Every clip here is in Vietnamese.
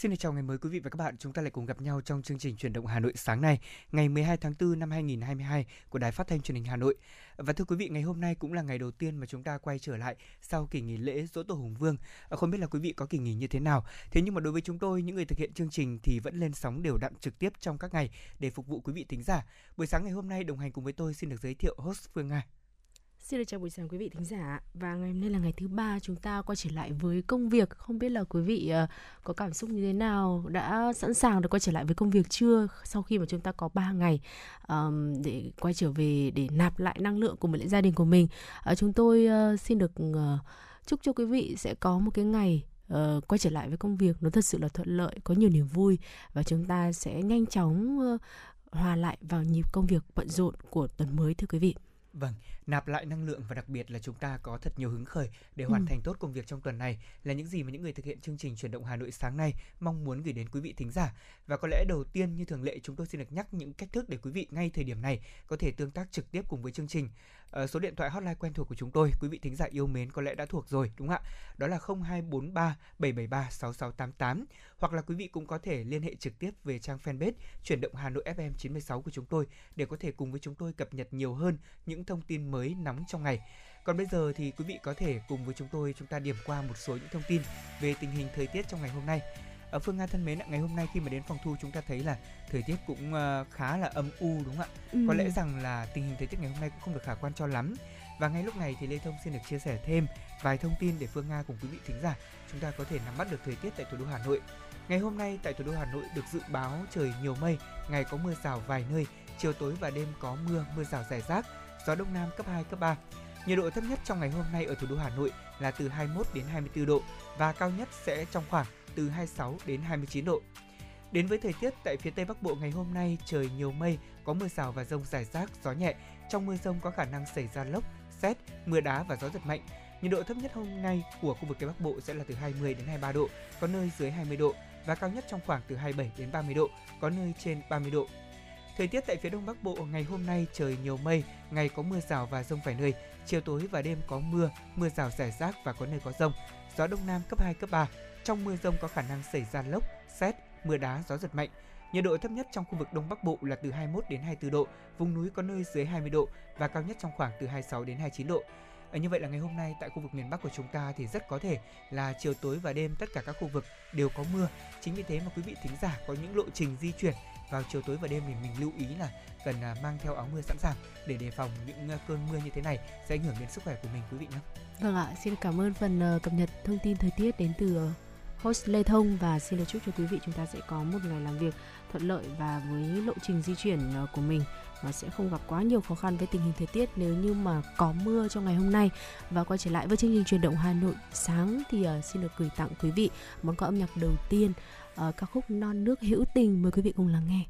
Xin chào ngày mới quý vị và các bạn, chúng ta lại cùng gặp nhau trong chương trình chuyển động Hà Nội sáng nay, ngày 12 tháng 4 năm 2022 của Đài Phát thanh Truyền hình Hà Nội. Và thưa quý vị, ngày hôm nay cũng là ngày đầu tiên mà chúng ta quay trở lại sau kỳ nghỉ lễ Dỗ Tổ Hùng Vương. Ờ, không biết là quý vị có kỳ nghỉ như thế nào. Thế nhưng mà đối với chúng tôi, những người thực hiện chương trình thì vẫn lên sóng đều đặn trực tiếp trong các ngày để phục vụ quý vị thính giả. Buổi sáng ngày hôm nay đồng hành cùng với tôi xin được giới thiệu host Phương Nga. Xin được chào buổi sáng quý vị thính giả và ngày hôm nay là ngày thứ ba chúng ta quay trở lại với công việc. Không biết là quý vị ờ, có cảm xúc như thế nào? Đã sẵn sàng để quay trở lại với công việc chưa sau khi mà chúng ta có 3 ngày um, để quay trở về để nạp lại năng lượng cùng với gia đình của mình? Uh, chúng tôi uh, xin được uh, chúc cho quý vị sẽ có một cái ngày uh, quay trở lại với công việc nó thật sự là thuận lợi có nhiều niềm vui và chúng ta sẽ nhanh chóng uh, hòa lại vào nhịp công việc bận rộn của tuần mới thưa quý vị. Vâng, nạp lại năng lượng và đặc biệt là chúng ta có thật nhiều hứng khởi để hoàn ừ. thành tốt công việc trong tuần này là những gì mà những người thực hiện chương trình chuyển động Hà Nội sáng nay mong muốn gửi đến quý vị thính giả. Và có lẽ đầu tiên như thường lệ chúng tôi xin được nhắc những cách thức để quý vị ngay thời điểm này có thể tương tác trực tiếp cùng với chương trình. Ờ, số điện thoại hotline quen thuộc của chúng tôi, quý vị thính giả yêu mến có lẽ đã thuộc rồi đúng không ạ? Đó là 0243 773 6688 hoặc là quý vị cũng có thể liên hệ trực tiếp về trang fanpage chuyển động Hà Nội FM 96 của chúng tôi để có thể cùng với chúng tôi cập nhật nhiều hơn những thông tin mới nóng trong ngày. Còn bây giờ thì quý vị có thể cùng với chúng tôi chúng ta điểm qua một số những thông tin về tình hình thời tiết trong ngày hôm nay. Ở Phương Nga thân mến, ngày hôm nay khi mà đến phòng thu chúng ta thấy là thời tiết cũng ờ, khá là âm u đúng không ạ? Ừ. Có lẽ rằng là tình hình thời tiết ngày hôm nay cũng không được khả quan cho lắm. Và ngay lúc này thì Lê Thông xin được chia sẻ thêm vài thông tin để Phương Nga cùng quý vị thính giả chúng ta có thể nắm bắt được thời tiết tại thủ đô Hà Nội. Ngày hôm nay tại thủ đô Hà Nội được dự báo trời nhiều mây, ngày có mưa rào vài nơi, chiều tối và đêm có mưa, mưa rào rải rác, gió đông nam cấp 2, cấp 3. Nhiệt độ thấp nhất trong ngày hôm nay ở thủ đô Hà Nội là từ 21 đến 24 độ và cao nhất sẽ trong khoảng từ 26 đến 29 độ. Đến với thời tiết tại phía Tây Bắc Bộ ngày hôm nay trời nhiều mây, có mưa rào và rông rải rác, gió nhẹ. Trong mưa rông có khả năng xảy ra lốc, xét, mưa đá và gió giật mạnh. Nhiệt độ thấp nhất hôm nay của khu vực Tây Bắc Bộ sẽ là từ 20 đến 23 độ, có nơi dưới 20 độ và cao nhất trong khoảng từ 27 đến 30 độ, có nơi trên 30 độ. Thời tiết tại phía Đông Bắc Bộ ngày hôm nay trời nhiều mây, ngày có mưa rào và rông vài nơi, chiều tối và đêm có mưa, mưa rào rải rác và có nơi có rông. Gió Đông Nam cấp 2, cấp 3. Trong mưa rông có khả năng xảy ra lốc, xét, mưa đá, gió giật mạnh. Nhiệt độ thấp nhất trong khu vực Đông Bắc Bộ là từ 21 đến 24 độ, vùng núi có nơi dưới 20 độ và cao nhất trong khoảng từ 26 đến 29 độ. À, như vậy là ngày hôm nay tại khu vực miền Bắc của chúng ta thì rất có thể là chiều tối và đêm tất cả các khu vực đều có mưa. Chính vì thế mà quý vị thính giả có những lộ trình di chuyển vào chiều tối và đêm thì mình lưu ý là cần à, mang theo áo mưa sẵn sàng để đề phòng những cơn mưa như thế này sẽ ảnh hưởng đến sức khỏe của mình quý vị nhé. Vâng ạ, xin cảm ơn phần ờ, cập nhật thông tin thời tiết đến từ ờ, host Lê Thông và xin lời chúc cho quý vị chúng ta sẽ có một ngày làm việc thuận lợi và với lộ trình di chuyển ờ, của mình nó sẽ không gặp quá nhiều khó khăn với tình hình thời tiết nếu như mà có mưa trong ngày hôm nay và quay trở lại với chương trình truyền động Hà Nội sáng thì xin được gửi tặng quý vị món quà âm nhạc đầu tiên uh, ca khúc non nước hữu tình mời quý vị cùng lắng nghe.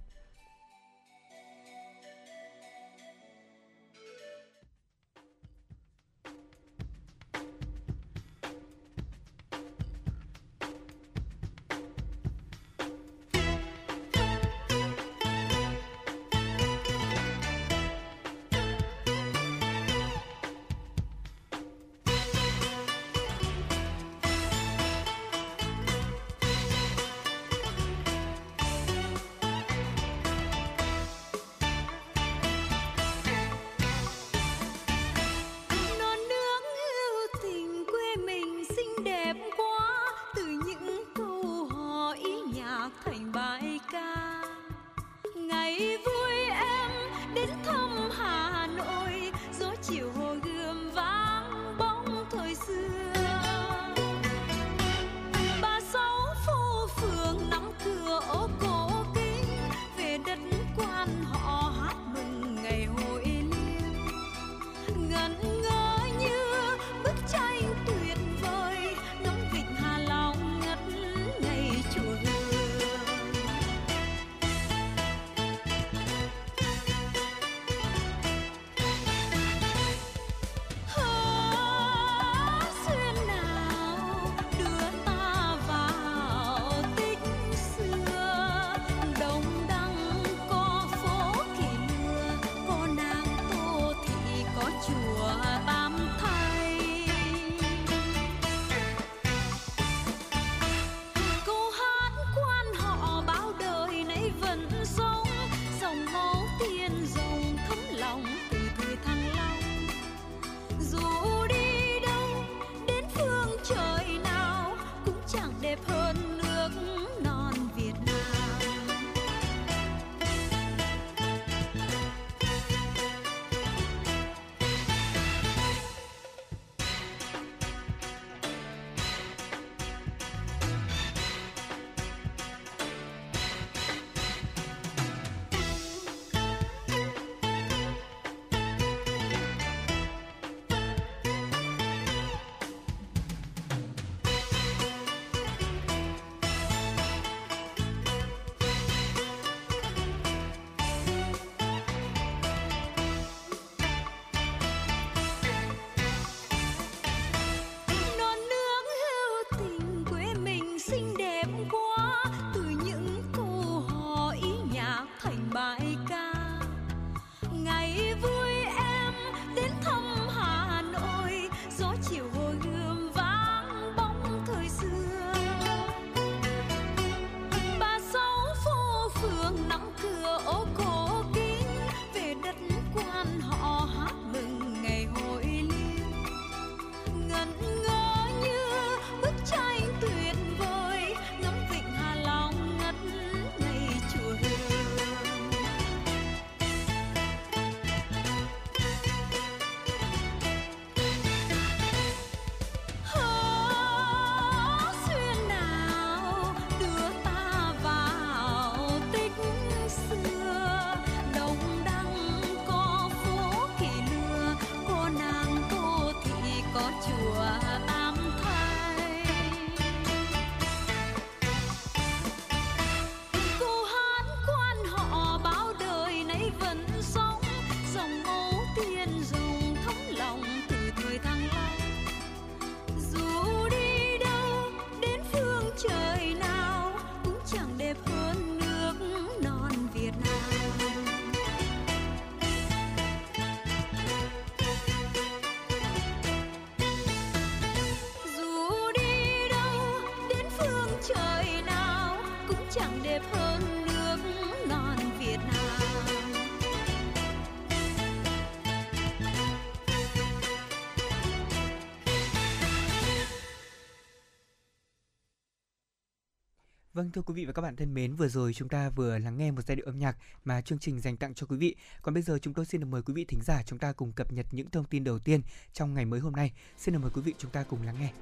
Vâng thưa quý vị và các bạn thân mến, vừa rồi chúng ta vừa lắng nghe một giai điệu âm nhạc mà chương trình dành tặng cho quý vị. Còn bây giờ chúng tôi xin được mời quý vị thính giả chúng ta cùng cập nhật những thông tin đầu tiên trong ngày mới hôm nay. Xin được mời quý vị chúng ta cùng lắng nghe.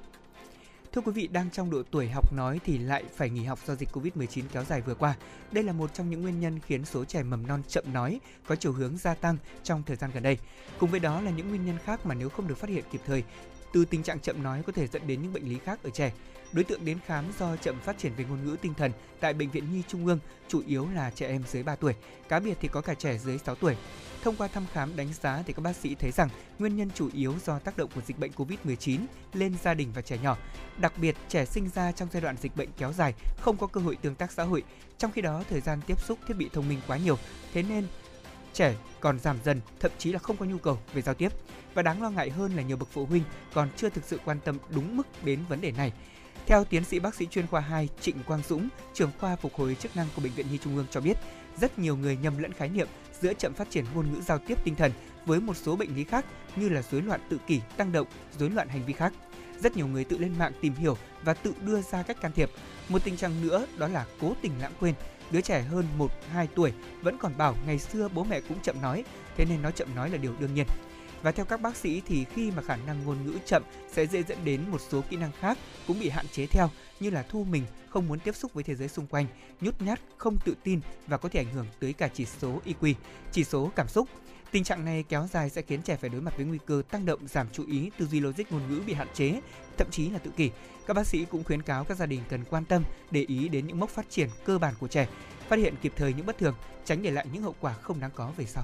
Thưa quý vị, đang trong độ tuổi học nói thì lại phải nghỉ học do dịch Covid-19 kéo dài vừa qua. Đây là một trong những nguyên nhân khiến số trẻ mầm non chậm nói có chiều hướng gia tăng trong thời gian gần đây. Cùng với đó là những nguyên nhân khác mà nếu không được phát hiện kịp thời, từ tình trạng chậm nói có thể dẫn đến những bệnh lý khác ở trẻ. Đối tượng đến khám do chậm phát triển về ngôn ngữ tinh thần tại Bệnh viện Nhi Trung ương chủ yếu là trẻ em dưới 3 tuổi, cá biệt thì có cả trẻ dưới 6 tuổi. Thông qua thăm khám đánh giá thì các bác sĩ thấy rằng nguyên nhân chủ yếu do tác động của dịch bệnh Covid-19 lên gia đình và trẻ nhỏ. Đặc biệt, trẻ sinh ra trong giai đoạn dịch bệnh kéo dài, không có cơ hội tương tác xã hội. Trong khi đó, thời gian tiếp xúc thiết bị thông minh quá nhiều, thế nên trẻ còn giảm dần, thậm chí là không có nhu cầu về giao tiếp. Và đáng lo ngại hơn là nhiều bậc phụ huynh còn chưa thực sự quan tâm đúng mức đến vấn đề này. Theo tiến sĩ bác sĩ chuyên khoa 2 Trịnh Quang Dũng, trưởng khoa phục hồi chức năng của Bệnh viện Nhi Trung ương cho biết, rất nhiều người nhầm lẫn khái niệm giữa chậm phát triển ngôn ngữ giao tiếp tinh thần với một số bệnh lý khác như là rối loạn tự kỷ, tăng động, rối loạn hành vi khác. Rất nhiều người tự lên mạng tìm hiểu và tự đưa ra cách can thiệp. Một tình trạng nữa đó là cố tình lãng quên. Đứa trẻ hơn 1-2 tuổi vẫn còn bảo ngày xưa bố mẹ cũng chậm nói, thế nên nói chậm nói là điều đương nhiên. Và theo các bác sĩ thì khi mà khả năng ngôn ngữ chậm sẽ dễ dẫn đến một số kỹ năng khác cũng bị hạn chế theo như là thu mình, không muốn tiếp xúc với thế giới xung quanh, nhút nhát, không tự tin và có thể ảnh hưởng tới cả chỉ số IQ, chỉ số cảm xúc. Tình trạng này kéo dài sẽ khiến trẻ phải đối mặt với nguy cơ tăng động, giảm chú ý, tư duy logic ngôn ngữ bị hạn chế, thậm chí là tự kỷ. Các bác sĩ cũng khuyến cáo các gia đình cần quan tâm, để ý đến những mốc phát triển cơ bản của trẻ, phát hiện kịp thời những bất thường, tránh để lại những hậu quả không đáng có về sau.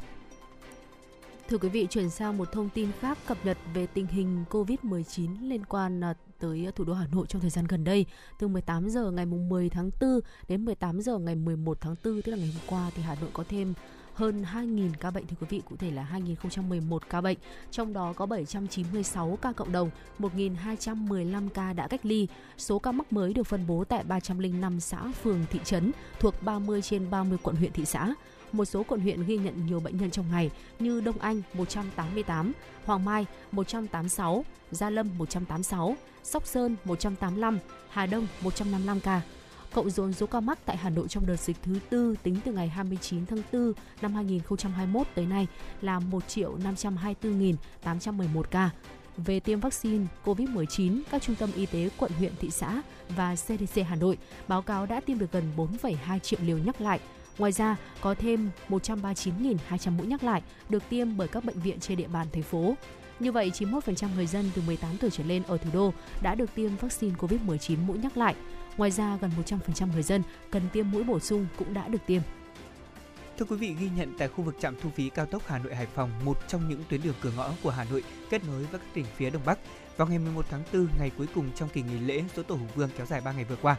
Thưa quý vị, chuyển sang một thông tin khác cập nhật về tình hình COVID-19 liên quan à, tới thủ đô Hà Nội trong thời gian gần đây. Từ 18 giờ ngày 10 tháng 4 đến 18 giờ ngày 11 tháng 4, tức là ngày hôm qua thì Hà Nội có thêm hơn 2.000 ca bệnh thưa quý vị, cụ thể là 2.011 ca bệnh, trong đó có 796 ca cộng đồng, 1.215 ca đã cách ly. Số ca mắc mới được phân bố tại 305 xã, phường, thị trấn thuộc 30 trên 30 quận huyện thị xã một số quận huyện ghi nhận nhiều bệnh nhân trong ngày như Đông Anh 188, Hoàng Mai 186, Gia Lâm 186, Sóc Sơn 185, Hà Đông 155 ca. Cộng dồn số ca mắc tại Hà Nội trong đợt dịch thứ tư tính từ ngày 29 tháng 4 năm 2021 tới nay là 1 triệu 524.811 ca. Về tiêm vaccine COVID-19, các trung tâm y tế quận huyện thị xã và CDC Hà Nội báo cáo đã tiêm được gần 4,2 triệu liều nhắc lại, Ngoài ra, có thêm 139.200 mũi nhắc lại được tiêm bởi các bệnh viện trên địa bàn thành phố. Như vậy, 91% người dân từ 18 tuổi trở lên ở thủ đô đã được tiêm vaccine COVID-19 mũi nhắc lại. Ngoài ra, gần 100% người dân cần tiêm mũi bổ sung cũng đã được tiêm. Thưa quý vị, ghi nhận tại khu vực trạm thu phí cao tốc Hà Nội Hải Phòng, một trong những tuyến đường cửa ngõ của Hà Nội kết nối với các tỉnh phía Đông Bắc. Vào ngày 11 tháng 4, ngày cuối cùng trong kỳ nghỉ lễ Dỗ Tổ Hùng Vương kéo dài 3 ngày vừa qua,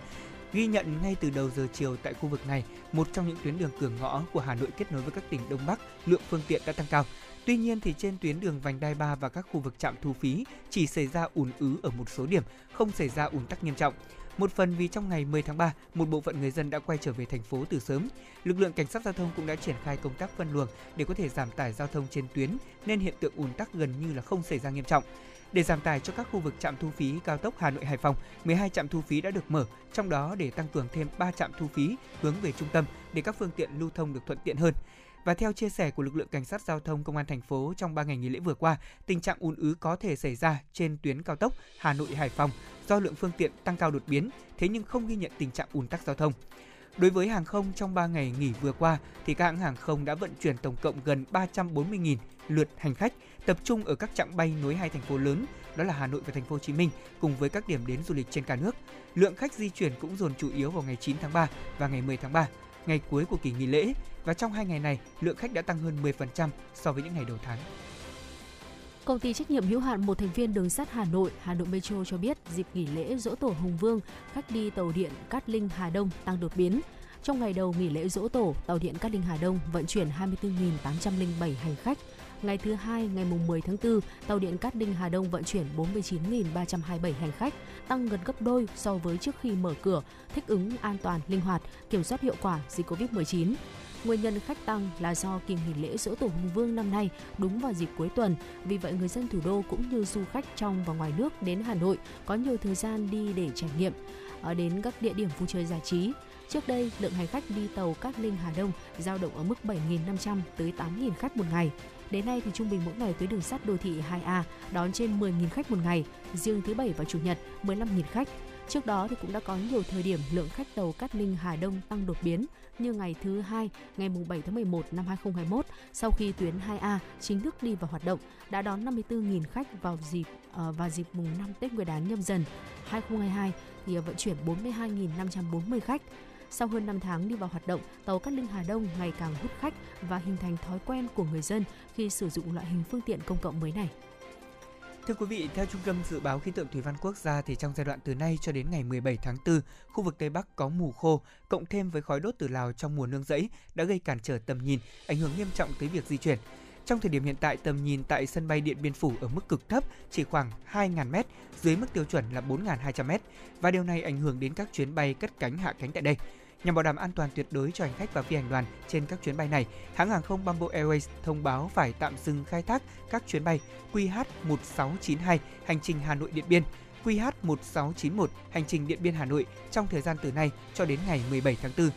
Ghi nhận ngay từ đầu giờ chiều tại khu vực này, một trong những tuyến đường cửa ngõ của Hà Nội kết nối với các tỉnh Đông Bắc, lượng phương tiện đã tăng cao. Tuy nhiên thì trên tuyến đường vành đai 3 và các khu vực trạm thu phí chỉ xảy ra ùn ứ ở một số điểm, không xảy ra ùn tắc nghiêm trọng. Một phần vì trong ngày 10 tháng 3, một bộ phận người dân đã quay trở về thành phố từ sớm. Lực lượng cảnh sát giao thông cũng đã triển khai công tác phân luồng để có thể giảm tải giao thông trên tuyến, nên hiện tượng ùn tắc gần như là không xảy ra nghiêm trọng. Để giảm tải cho các khu vực trạm thu phí cao tốc Hà Nội Hải Phòng, 12 trạm thu phí đã được mở, trong đó để tăng cường thêm 3 trạm thu phí hướng về trung tâm để các phương tiện lưu thông được thuận tiện hơn. Và theo chia sẻ của lực lượng cảnh sát giao thông công an thành phố trong 3 ngày nghỉ lễ vừa qua, tình trạng ùn ứ có thể xảy ra trên tuyến cao tốc Hà Nội Hải Phòng do lượng phương tiện tăng cao đột biến, thế nhưng không ghi nhận tình trạng ùn tắc giao thông. Đối với hàng không trong 3 ngày nghỉ vừa qua thì các hãng hàng không đã vận chuyển tổng cộng gần 340.000 lượt hành khách, tập trung ở các trạng bay nối hai thành phố lớn đó là Hà Nội và thành phố Hồ Chí Minh cùng với các điểm đến du lịch trên cả nước. Lượng khách di chuyển cũng dồn chủ yếu vào ngày 9 tháng 3 và ngày 10 tháng 3, ngày cuối của kỳ nghỉ lễ và trong hai ngày này, lượng khách đã tăng hơn 10% so với những ngày đầu tháng. Công ty trách nhiệm hữu hạn một thành viên đường sắt Hà Nội, Hà Nội Metro cho biết dịp nghỉ lễ Dỗ Tổ Hùng Vương, khách đi tàu điện Cát Linh Hà Đông tăng đột biến. Trong ngày đầu nghỉ lễ Dỗ Tổ, tàu điện Cát Linh Hà Đông vận chuyển 24.807 hành khách, Ngày thứ hai, ngày mùng 10 tháng 4, tàu điện Cát Linh Hà Đông vận chuyển 49.327 hành khách, tăng gần gấp đôi so với trước khi mở cửa, thích ứng an toàn, linh hoạt, kiểm soát hiệu quả dịch Covid-19. Nguyên nhân khách tăng là do kỳ nghỉ lễ Dỗ Tổ Hùng Vương năm nay đúng vào dịp cuối tuần. Vì vậy, người dân thủ đô cũng như du khách trong và ngoài nước đến Hà Nội có nhiều thời gian đi để trải nghiệm ờ, đến các địa điểm vui chơi giải trí. Trước đây, lượng hành khách đi tàu Cát Linh Hà Đông giao động ở mức 7.500 tới 8.000 khách một ngày. Đến nay thì trung bình mỗi ngày tuyến đường sắt đô thị 2A đón trên 10.000 khách một ngày, riêng thứ bảy và chủ nhật 15.000 khách. Trước đó thì cũng đã có nhiều thời điểm lượng khách tàu Cát Linh Hà Đông tăng đột biến như ngày thứ hai, ngày 7 tháng 11 năm 2021 sau khi tuyến 2A chính thức đi vào hoạt động đã đón 54.000 khách vào dịp uh, vào dịp mùng 5 Tết Nguyên đán nhâm dần 2022 thì vận chuyển 42.540 khách. Sau hơn 5 tháng đi vào hoạt động, tàu Cát Linh Hà Đông ngày càng hút khách và hình thành thói quen của người dân khi sử dụng loại hình phương tiện công cộng mới này. Thưa quý vị, theo Trung tâm Dự báo Khí tượng Thủy văn Quốc gia thì trong giai đoạn từ nay cho đến ngày 17 tháng 4, khu vực Tây Bắc có mù khô, cộng thêm với khói đốt từ Lào trong mùa nương rẫy đã gây cản trở tầm nhìn, ảnh hưởng nghiêm trọng tới việc di chuyển. Trong thời điểm hiện tại, tầm nhìn tại sân bay Điện Biên Phủ ở mức cực thấp, chỉ khoảng 2.000 m, dưới mức tiêu chuẩn là 4.200 m, và điều này ảnh hưởng đến các chuyến bay cất cánh hạ cánh tại đây. Nhằm bảo đảm an toàn tuyệt đối cho hành khách và phi hành đoàn trên các chuyến bay này, hãng hàng không Bamboo Airways thông báo phải tạm dừng khai thác các chuyến bay QH1692 hành trình Hà Nội Điện Biên, QH1691 hành trình Điện Biên Hà Nội trong thời gian từ nay cho đến ngày 17 tháng 4.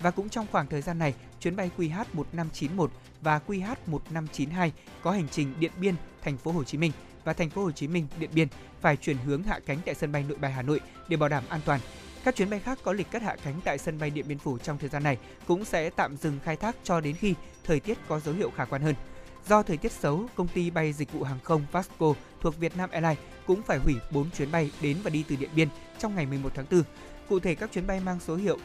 Và cũng trong khoảng thời gian này, chuyến bay QH1591 và QH1592 có hành trình Điện Biên, Thành phố Hồ Chí Minh và Thành phố Hồ Chí Minh Điện Biên phải chuyển hướng hạ cánh tại sân bay Nội Bài Hà Nội để bảo đảm an toàn. Các chuyến bay khác có lịch cất hạ cánh tại sân bay Điện Biên Phủ trong thời gian này cũng sẽ tạm dừng khai thác cho đến khi thời tiết có dấu hiệu khả quan hơn. Do thời tiết xấu, công ty bay dịch vụ hàng không Vasco thuộc Vietnam Airlines cũng phải hủy 4 chuyến bay đến và đi từ Điện Biên trong ngày 11 tháng 4. Cụ thể các chuyến bay mang số hiệu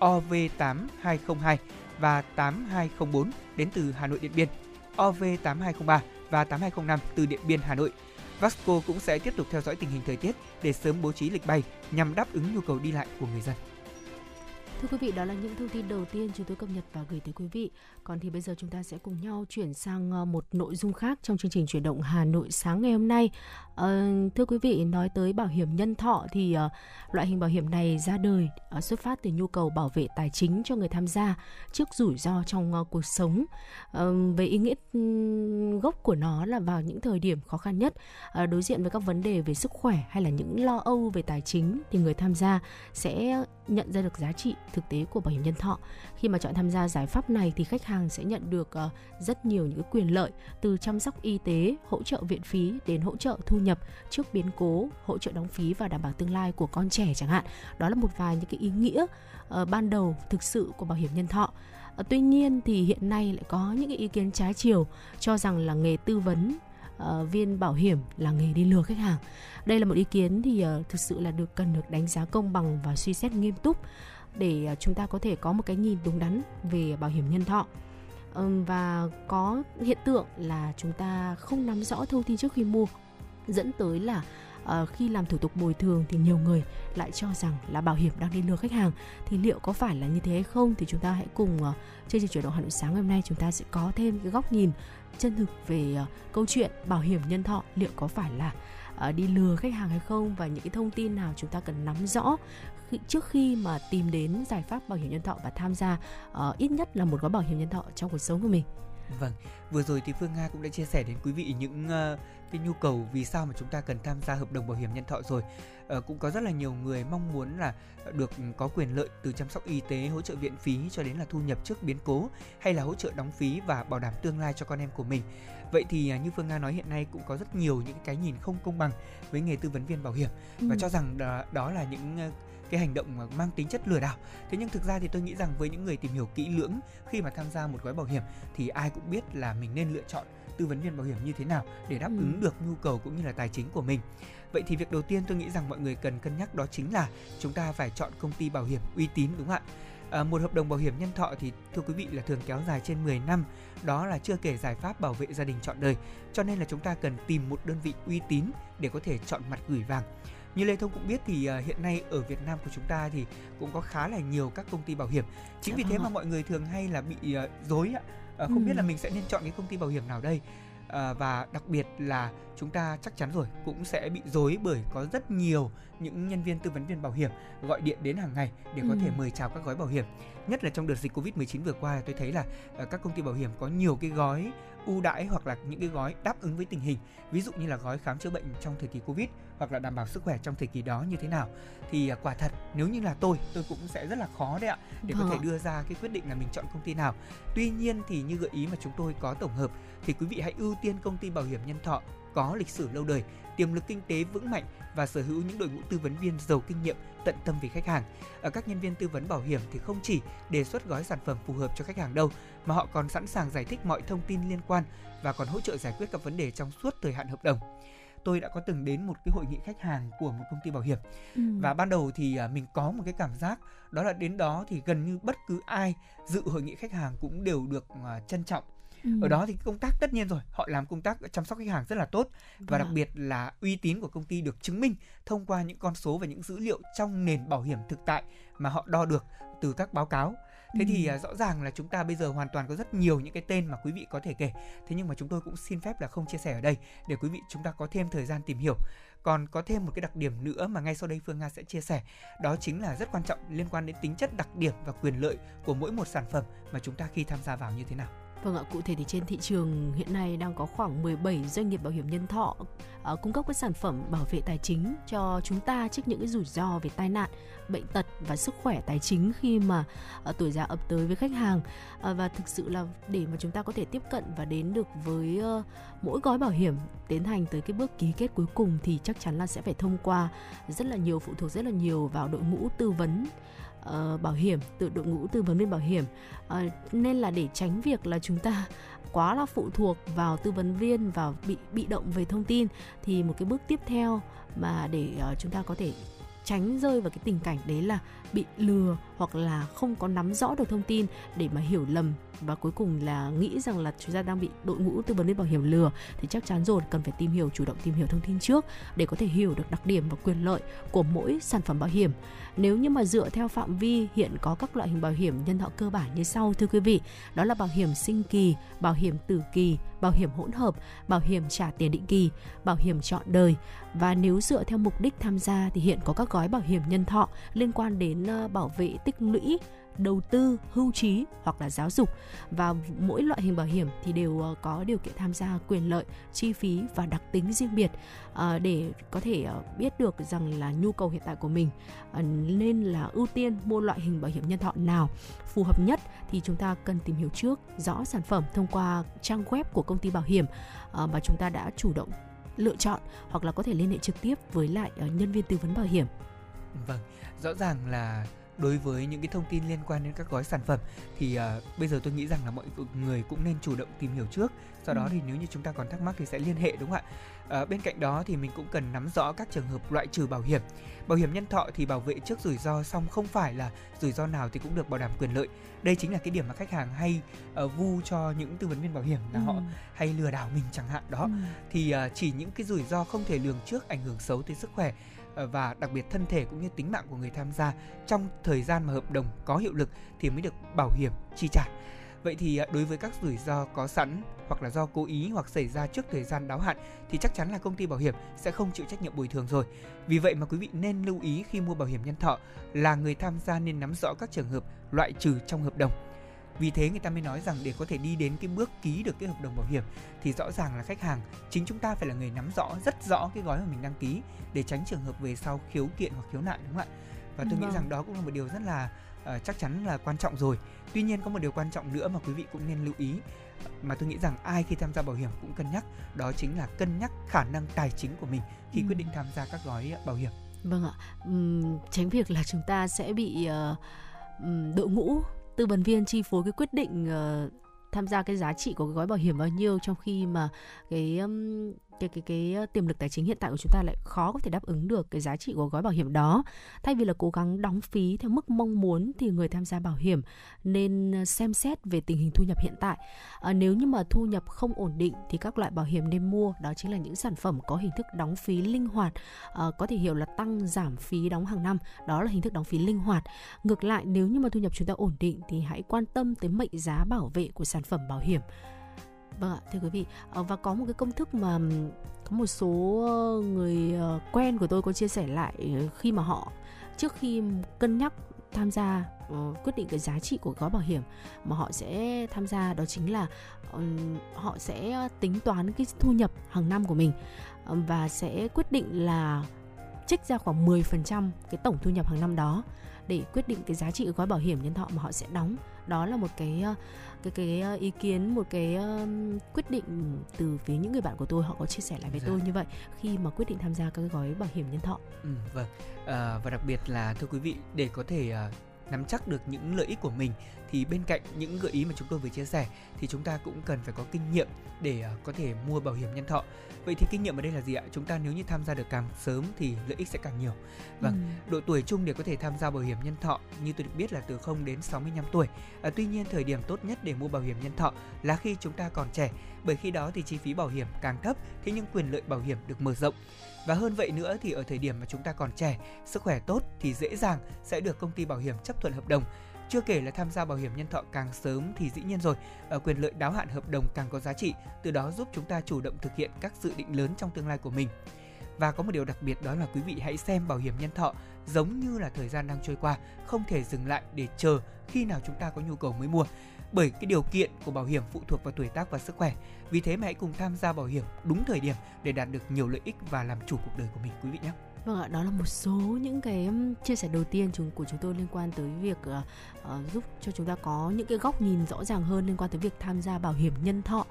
OV8202 và 8204 đến từ Hà Nội Điện Biên, OV8203 và 8205 từ Điện Biên Hà Nội Vasco cũng sẽ tiếp tục theo dõi tình hình thời tiết để sớm bố trí lịch bay nhằm đáp ứng nhu cầu đi lại của người dân. Thưa quý vị, đó là những thông tin đầu tiên chúng tôi cập nhật và gửi tới quý vị. Còn thì bây giờ chúng ta sẽ cùng nhau chuyển sang ờ, một nội dung khác trong chương trình chuyển động Hà Nội sáng ngày hôm nay. À, thưa quý vị, nói tới bảo hiểm nhân thọ thì à, loại hình bảo hiểm này ra đời à, xuất phát từ nhu cầu bảo vệ tài chính cho người tham gia trước rủi ro trong à, cuộc sống. À, về ý nghĩa ừ, gốc của nó là vào những thời điểm khó khăn nhất, à, đối diện với các vấn đề về sức khỏe hay là những lo âu về tài chính thì người tham gia sẽ nhận ra được giá trị thực tế của bảo hiểm nhân thọ. Khi mà chọn tham gia giải pháp này thì khách hàng sẽ nhận được ờ, rất nhiều những quyền lợi từ chăm sóc y tế, hỗ trợ viện phí đến hỗ trợ thu nhập trước biến cố, hỗ trợ đóng phí và đảm bảo tương lai của con trẻ chẳng hạn. Đó là một vài những cái ý nghĩa ờ, ban đầu thực sự của bảo hiểm nhân thọ. Ờ, tuy nhiên thì hiện nay lại có những cái ý kiến trái chiều cho rằng là nghề tư vấn uh, viên bảo hiểm là nghề đi lừa khách hàng. Đây là một ý kiến thì uh, thực sự là được cần được đánh giá công bằng và suy xét nghiêm túc để à, chúng ta có thể có một cái nhìn đúng đắn về bảo hiểm nhân thọ. Và có hiện tượng là chúng ta không nắm rõ thông tin trước khi mua dẫn tới là uh, khi làm thủ tục bồi thường thì nhiều người lại cho rằng là bảo hiểm đang đi lừa khách hàng. Thì liệu có phải là như thế hay không thì chúng ta hãy cùng uh, chương trình chuyển động Hà Nội sáng ngày hôm nay chúng ta sẽ có thêm cái góc nhìn chân thực về uh, câu chuyện bảo hiểm nhân thọ liệu có phải là uh, đi lừa khách hàng hay không và những cái thông tin nào chúng ta cần nắm rõ khi, trước khi mà tìm đến giải pháp bảo hiểm nhân thọ và tham gia uh, ít nhất là một gói bảo hiểm nhân thọ trong cuộc sống của mình. Vâng, vừa rồi thì Phương Nga cũng đã chia sẻ đến quý vị những uh, cái nhu cầu vì sao mà chúng ta cần tham gia hợp đồng bảo hiểm nhân thọ rồi. Uh, cũng có rất là nhiều người mong muốn là được có quyền lợi từ chăm sóc y tế, hỗ trợ viện phí cho đến là thu nhập trước biến cố hay là hỗ trợ đóng phí và bảo đảm tương lai cho con em của mình. Vậy thì uh, như Phương Nga nói hiện nay cũng có rất nhiều những cái nhìn không công bằng với nghề tư vấn viên bảo hiểm ừ. và cho rằng đó, đó là những uh, cái hành động mà mang tính chất lừa đảo. Thế nhưng thực ra thì tôi nghĩ rằng với những người tìm hiểu kỹ lưỡng khi mà tham gia một gói bảo hiểm thì ai cũng biết là mình nên lựa chọn tư vấn viên bảo hiểm như thế nào để đáp ừ. ứng được nhu cầu cũng như là tài chính của mình. Vậy thì việc đầu tiên tôi nghĩ rằng mọi người cần cân nhắc đó chính là chúng ta phải chọn công ty bảo hiểm uy tín đúng không ạ? À, một hợp đồng bảo hiểm nhân thọ thì thưa quý vị là thường kéo dài trên 10 năm, đó là chưa kể giải pháp bảo vệ gia đình chọn đời. Cho nên là chúng ta cần tìm một đơn vị uy tín để có thể chọn mặt gửi vàng như lê thông cũng biết thì uh, hiện nay ở việt nam của chúng ta thì cũng có khá là nhiều các công ty bảo hiểm chính dạ vì thế vâng mà mọi người thường hay là bị uh, dối ạ uh, không ừ. biết là mình sẽ nên chọn cái công ty bảo hiểm nào đây à, và đặc biệt là chúng ta chắc chắn rồi cũng sẽ bị dối bởi có rất nhiều những nhân viên tư vấn viên bảo hiểm gọi điện đến hàng ngày để có ừ. thể mời chào các gói bảo hiểm. Nhất là trong đợt dịch Covid-19 vừa qua tôi thấy là các công ty bảo hiểm có nhiều cái gói ưu đãi hoặc là những cái gói đáp ứng với tình hình. Ví dụ như là gói khám chữa bệnh trong thời kỳ Covid hoặc là đảm bảo sức khỏe trong thời kỳ đó như thế nào. Thì uh, quả thật nếu như là tôi, tôi cũng sẽ rất là khó đấy ạ để vâng. có thể đưa ra cái quyết định là mình chọn công ty nào. Tuy nhiên thì như gợi ý mà chúng tôi có tổng hợp thì quý vị hãy ưu tiên công ty bảo hiểm nhân thọ có lịch sử lâu đời, tiềm lực kinh tế vững mạnh và sở hữu những đội ngũ tư vấn viên giàu kinh nghiệm tận tâm vì khách hàng. Ở các nhân viên tư vấn bảo hiểm thì không chỉ đề xuất gói sản phẩm phù hợp cho khách hàng đâu, mà họ còn sẵn sàng giải thích mọi thông tin liên quan và còn hỗ trợ giải quyết các vấn đề trong suốt thời hạn hợp đồng tôi đã có từng đến một cái hội nghị khách hàng của một công ty bảo hiểm ừ. và ban đầu thì à, mình có một cái cảm giác đó là đến đó thì gần như bất cứ ai dự hội nghị khách hàng cũng đều được à, trân trọng Ừ. ở đó thì công tác tất nhiên rồi họ làm công tác chăm sóc khách hàng rất là tốt và đặc biệt là uy tín của công ty được chứng minh thông qua những con số và những dữ liệu trong nền bảo hiểm thực tại mà họ đo được từ các báo cáo. Thế ừ. thì uh, rõ ràng là chúng ta bây giờ hoàn toàn có rất nhiều những cái tên mà quý vị có thể kể. Thế nhưng mà chúng tôi cũng xin phép là không chia sẻ ở đây để quý vị chúng ta có thêm thời gian tìm hiểu. Còn có thêm một cái đặc điểm nữa mà ngay sau đây Phương Nga sẽ chia sẻ đó chính là rất quan trọng liên quan đến tính chất đặc điểm và quyền lợi của mỗi một sản phẩm mà chúng ta khi tham gia vào như thế nào Vâng ạ, cụ thể thì trên thị trường hiện nay đang có khoảng 17 doanh nghiệp bảo hiểm nhân thọ uh, cung cấp các sản phẩm bảo vệ tài chính cho chúng ta trước những cái rủi ro về tai nạn, bệnh tật và sức khỏe tài chính khi mà uh, tuổi già ập tới với khách hàng. Uh, và thực sự là để mà chúng ta có thể tiếp cận và đến được với uh, mỗi gói bảo hiểm tiến hành tới cái bước ký kết cuối cùng thì chắc chắn là sẽ phải thông qua rất là nhiều phụ thuộc rất là nhiều vào đội ngũ tư vấn uh, bảo hiểm từ đội ngũ tư vấn viên bảo hiểm. Uh, nên là để tránh việc là chúng ta quá là phụ thuộc vào tư vấn viên và bị bị động về thông tin thì một cái bước tiếp theo mà để uh, chúng ta có thể tránh rơi vào cái tình cảnh đấy là bị lừa hoặc là không có nắm rõ được thông tin để mà hiểu lầm và cuối cùng là nghĩ rằng là chúng ta đang bị đội ngũ tư vấn viên bảo hiểm lừa, thì chắc chắn rồi, cần phải tìm hiểu, chủ động tìm hiểu thông tin trước để có thể hiểu được đặc điểm và quyền lợi của mỗi sản phẩm bảo hiểm. Nếu như mà dựa theo phạm vi hiện có các loại hình bảo hiểm nhân thọ cơ bản như sau, thưa quý vị. Đó là bảo hiểm sinh kỳ, bảo hiểm tử kỳ, bảo hiểm hỗn hợp, bảo hiểm trả tiền định kỳ, bảo hiểm chọn đời. Và nếu dựa theo mục đích tham gia thì hiện có các gói bảo hiểm nhân thọ liên quan đến ờ, bảo vệ tích lũy đầu tư, hưu trí hoặc là giáo dục và mỗi loại hình bảo hiểm thì đều ờ, có điều kiện tham gia quyền lợi, chi phí và đặc tính riêng biệt ờ, để có thể ờ, biết được rằng là nhu cầu hiện tại của mình nên là ưu tiên mua loại hình bảo hiểm nhân thọ nào phù hợp nhất thì chúng ta cần tìm hiểu trước rõ sản phẩm thông qua trang web của công ty bảo hiểm mà chúng ta đã chủ động lựa chọn hoặc là có thể liên hệ trực tiếp với lại nhân viên tư vấn bảo hiểm. Vâng, rõ ràng là đối với những cái thông tin liên quan đến các gói sản phẩm thì uh, bây giờ tôi nghĩ rằng là mọi người cũng nên chủ động tìm hiểu trước sau đó ừ. thì nếu như chúng ta còn thắc mắc thì sẽ liên hệ đúng không ạ uh, bên cạnh đó thì mình cũng cần nắm rõ các trường hợp loại trừ bảo hiểm bảo hiểm nhân thọ thì bảo vệ trước rủi ro song không phải là rủi ro nào thì cũng được bảo đảm quyền lợi đây chính là cái điểm mà khách hàng hay uh, vu cho những tư vấn viên bảo hiểm là ừ. họ hay lừa đảo mình chẳng hạn đó ừ. thì uh, chỉ những cái rủi ro không thể lường trước ảnh hưởng xấu tới sức khỏe Ờ, và đặc biệt thân thể cũng như tính mạng của người tham gia, trong thời gian mà hợp đồng có hiệu lực thì mới được bảo hiểm, chi trả. Vậy thì ờ, đối với các rủi ro có sẵn hoặc là do cố ý hoặc xảy ra trước thời gian đáo hạn thì chắc chắn là công ty bảo hiểm sẽ không chịu trách nhiệm bồi thường rồi. Vì vậy mà quý vị nên lưu ý khi mua bảo hiểm nhân thọ là người tham gia nên nắm rõ các trường hợp loại trừ trong hợp đồng vì thế người ta mới nói rằng để có thể đi đến cái bước ký được cái hợp đồng bảo hiểm thì rõ ràng là khách hàng chính chúng ta phải là người nắm rõ rất rõ cái gói mà mình đăng ký để tránh trường hợp về sau khiếu kiện hoặc khiếu nại đúng không ạ và tôi vâng. nghĩ rằng đó cũng là một điều rất là uh, chắc chắn là quan trọng rồi tuy nhiên có một điều quan trọng nữa mà quý vị cũng nên lưu ý mà tôi nghĩ rằng ai khi tham gia bảo hiểm cũng cân nhắc đó chính là cân nhắc khả năng tài chính của mình khi ừ. quyết định tham gia các gói bảo hiểm vâng ạ uhm, tránh việc là chúng ta sẽ bị uh, đội ngũ tư vấn viên chi phối cái quyết định uh, tham gia cái giá trị của cái gói bảo hiểm bao nhiêu trong khi mà cái um, cái cái cái ờ, tiềm lực tài chính hiện tại của chúng ta lại khó có thể đáp ứng được cái giá trị của gói bảo hiểm đó. Thay vì là cố gắng đóng phí theo mức mong muốn thì người tham gia bảo hiểm nên ờ, xem xét về tình hình thu nhập hiện tại. À, nếu như mà thu nhập không ổn định thì các loại bảo hiểm nên mua đó chính là những sản phẩm có hình thức đóng phí linh hoạt, à, có thể hiểu là tăng giảm phí đóng hàng năm, đó là hình thức đóng phí linh hoạt. Ngược lại nếu như mà thu nhập chúng ta ổn định thì hãy quan tâm tới mệnh giá bảo vệ của sản phẩm bảo hiểm Vâng ạ, thưa quý vị, ờ, và có một cái công thức mà có một số ờ, người ờ, quen của tôi có chia sẻ lại khi mà họ trước khi cân nhắc tham gia quyết định cái giá trị của gói bảo hiểm mà họ sẽ tham gia đó chính là họ sẽ tính toán cái thu nhập hàng năm của mình và sẽ quyết định là trích ra khoảng 10% cái tổng thu nhập hàng năm đó để quyết định cái giá trị của gói bảo hiểm nhân thọ mà họ sẽ đóng đó là một cái cái cái ý kiến một cái um, quyết định từ phía những người bạn của tôi họ có chia sẻ lại với dạ. tôi như vậy khi mà quyết định tham gia các gói bảo hiểm nhân thọ. Ừ, vâng à, và đặc biệt là thưa quý vị để có thể uh, nắm chắc được những lợi ích của mình thì bên cạnh những gợi ý mà chúng tôi vừa chia sẻ thì chúng ta cũng cần phải có kinh nghiệm để uh, có thể mua bảo hiểm nhân thọ. Vậy thì kinh nghiệm ở đây là gì ạ? Chúng ta nếu như tham gia được càng sớm thì lợi ích sẽ càng nhiều. Vâng, ừ. độ tuổi chung để có thể tham gia bảo hiểm nhân thọ như tôi được biết là từ 0 đến 65 tuổi. À, tuy nhiên thời điểm tốt nhất để mua bảo hiểm nhân thọ là khi chúng ta còn trẻ, bởi khi đó thì chi phí bảo hiểm càng thấp thì những quyền lợi bảo hiểm được mở rộng. Và hơn vậy nữa thì ở thời điểm mà chúng ta còn trẻ, sức khỏe tốt thì dễ dàng sẽ được công ty bảo hiểm chấp thuận hợp đồng. Chưa kể là tham gia bảo hiểm nhân thọ càng sớm thì dĩ nhiên rồi, quyền lợi đáo hạn hợp đồng càng có giá trị, từ đó giúp chúng ta chủ động thực hiện các dự định lớn trong tương lai của mình. Và có một điều đặc biệt đó là quý vị hãy xem bảo hiểm nhân thọ giống như là thời gian đang trôi qua, không thể dừng lại để chờ khi nào chúng ta có nhu cầu mới mua bởi cái điều kiện của bảo hiểm phụ thuộc vào tuổi tác và sức khỏe. Vì thế mà hãy cùng tham gia bảo hiểm đúng thời điểm để đạt được nhiều lợi ích và làm chủ cuộc đời của mình quý vị nhé. Vâng ạ, đó là một số những cái chia sẻ đầu tiên chúng của chúng tôi liên quan tới việc uh, uh, giúp cho chúng ta có những cái góc nhìn rõ ràng hơn liên quan tới việc tham gia bảo hiểm nhân thọ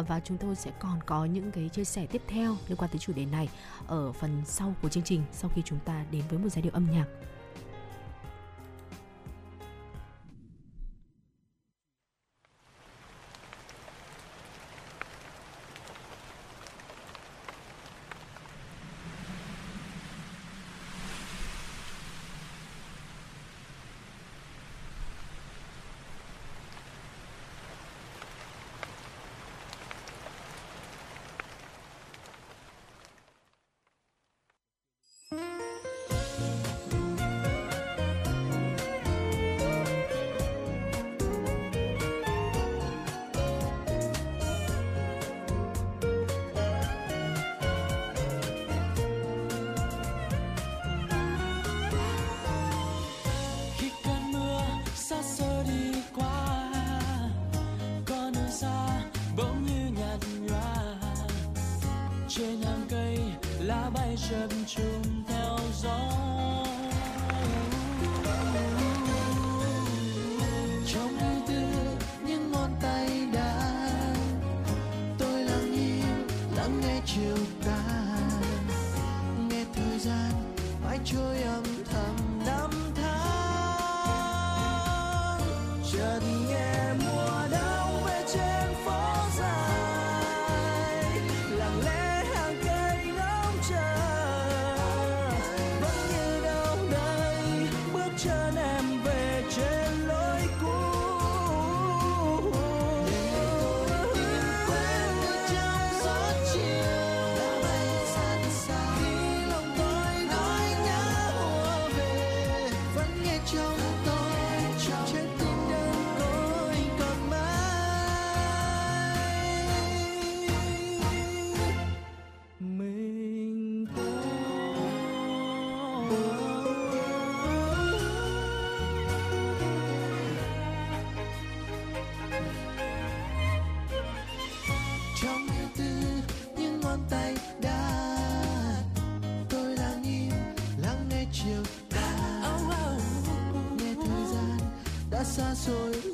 uh, và chúng tôi sẽ còn có những cái chia sẻ tiếp theo liên quan tới chủ đề này ở phần sau của chương trình sau khi chúng ta đến với một giai điệu âm nhạc. soy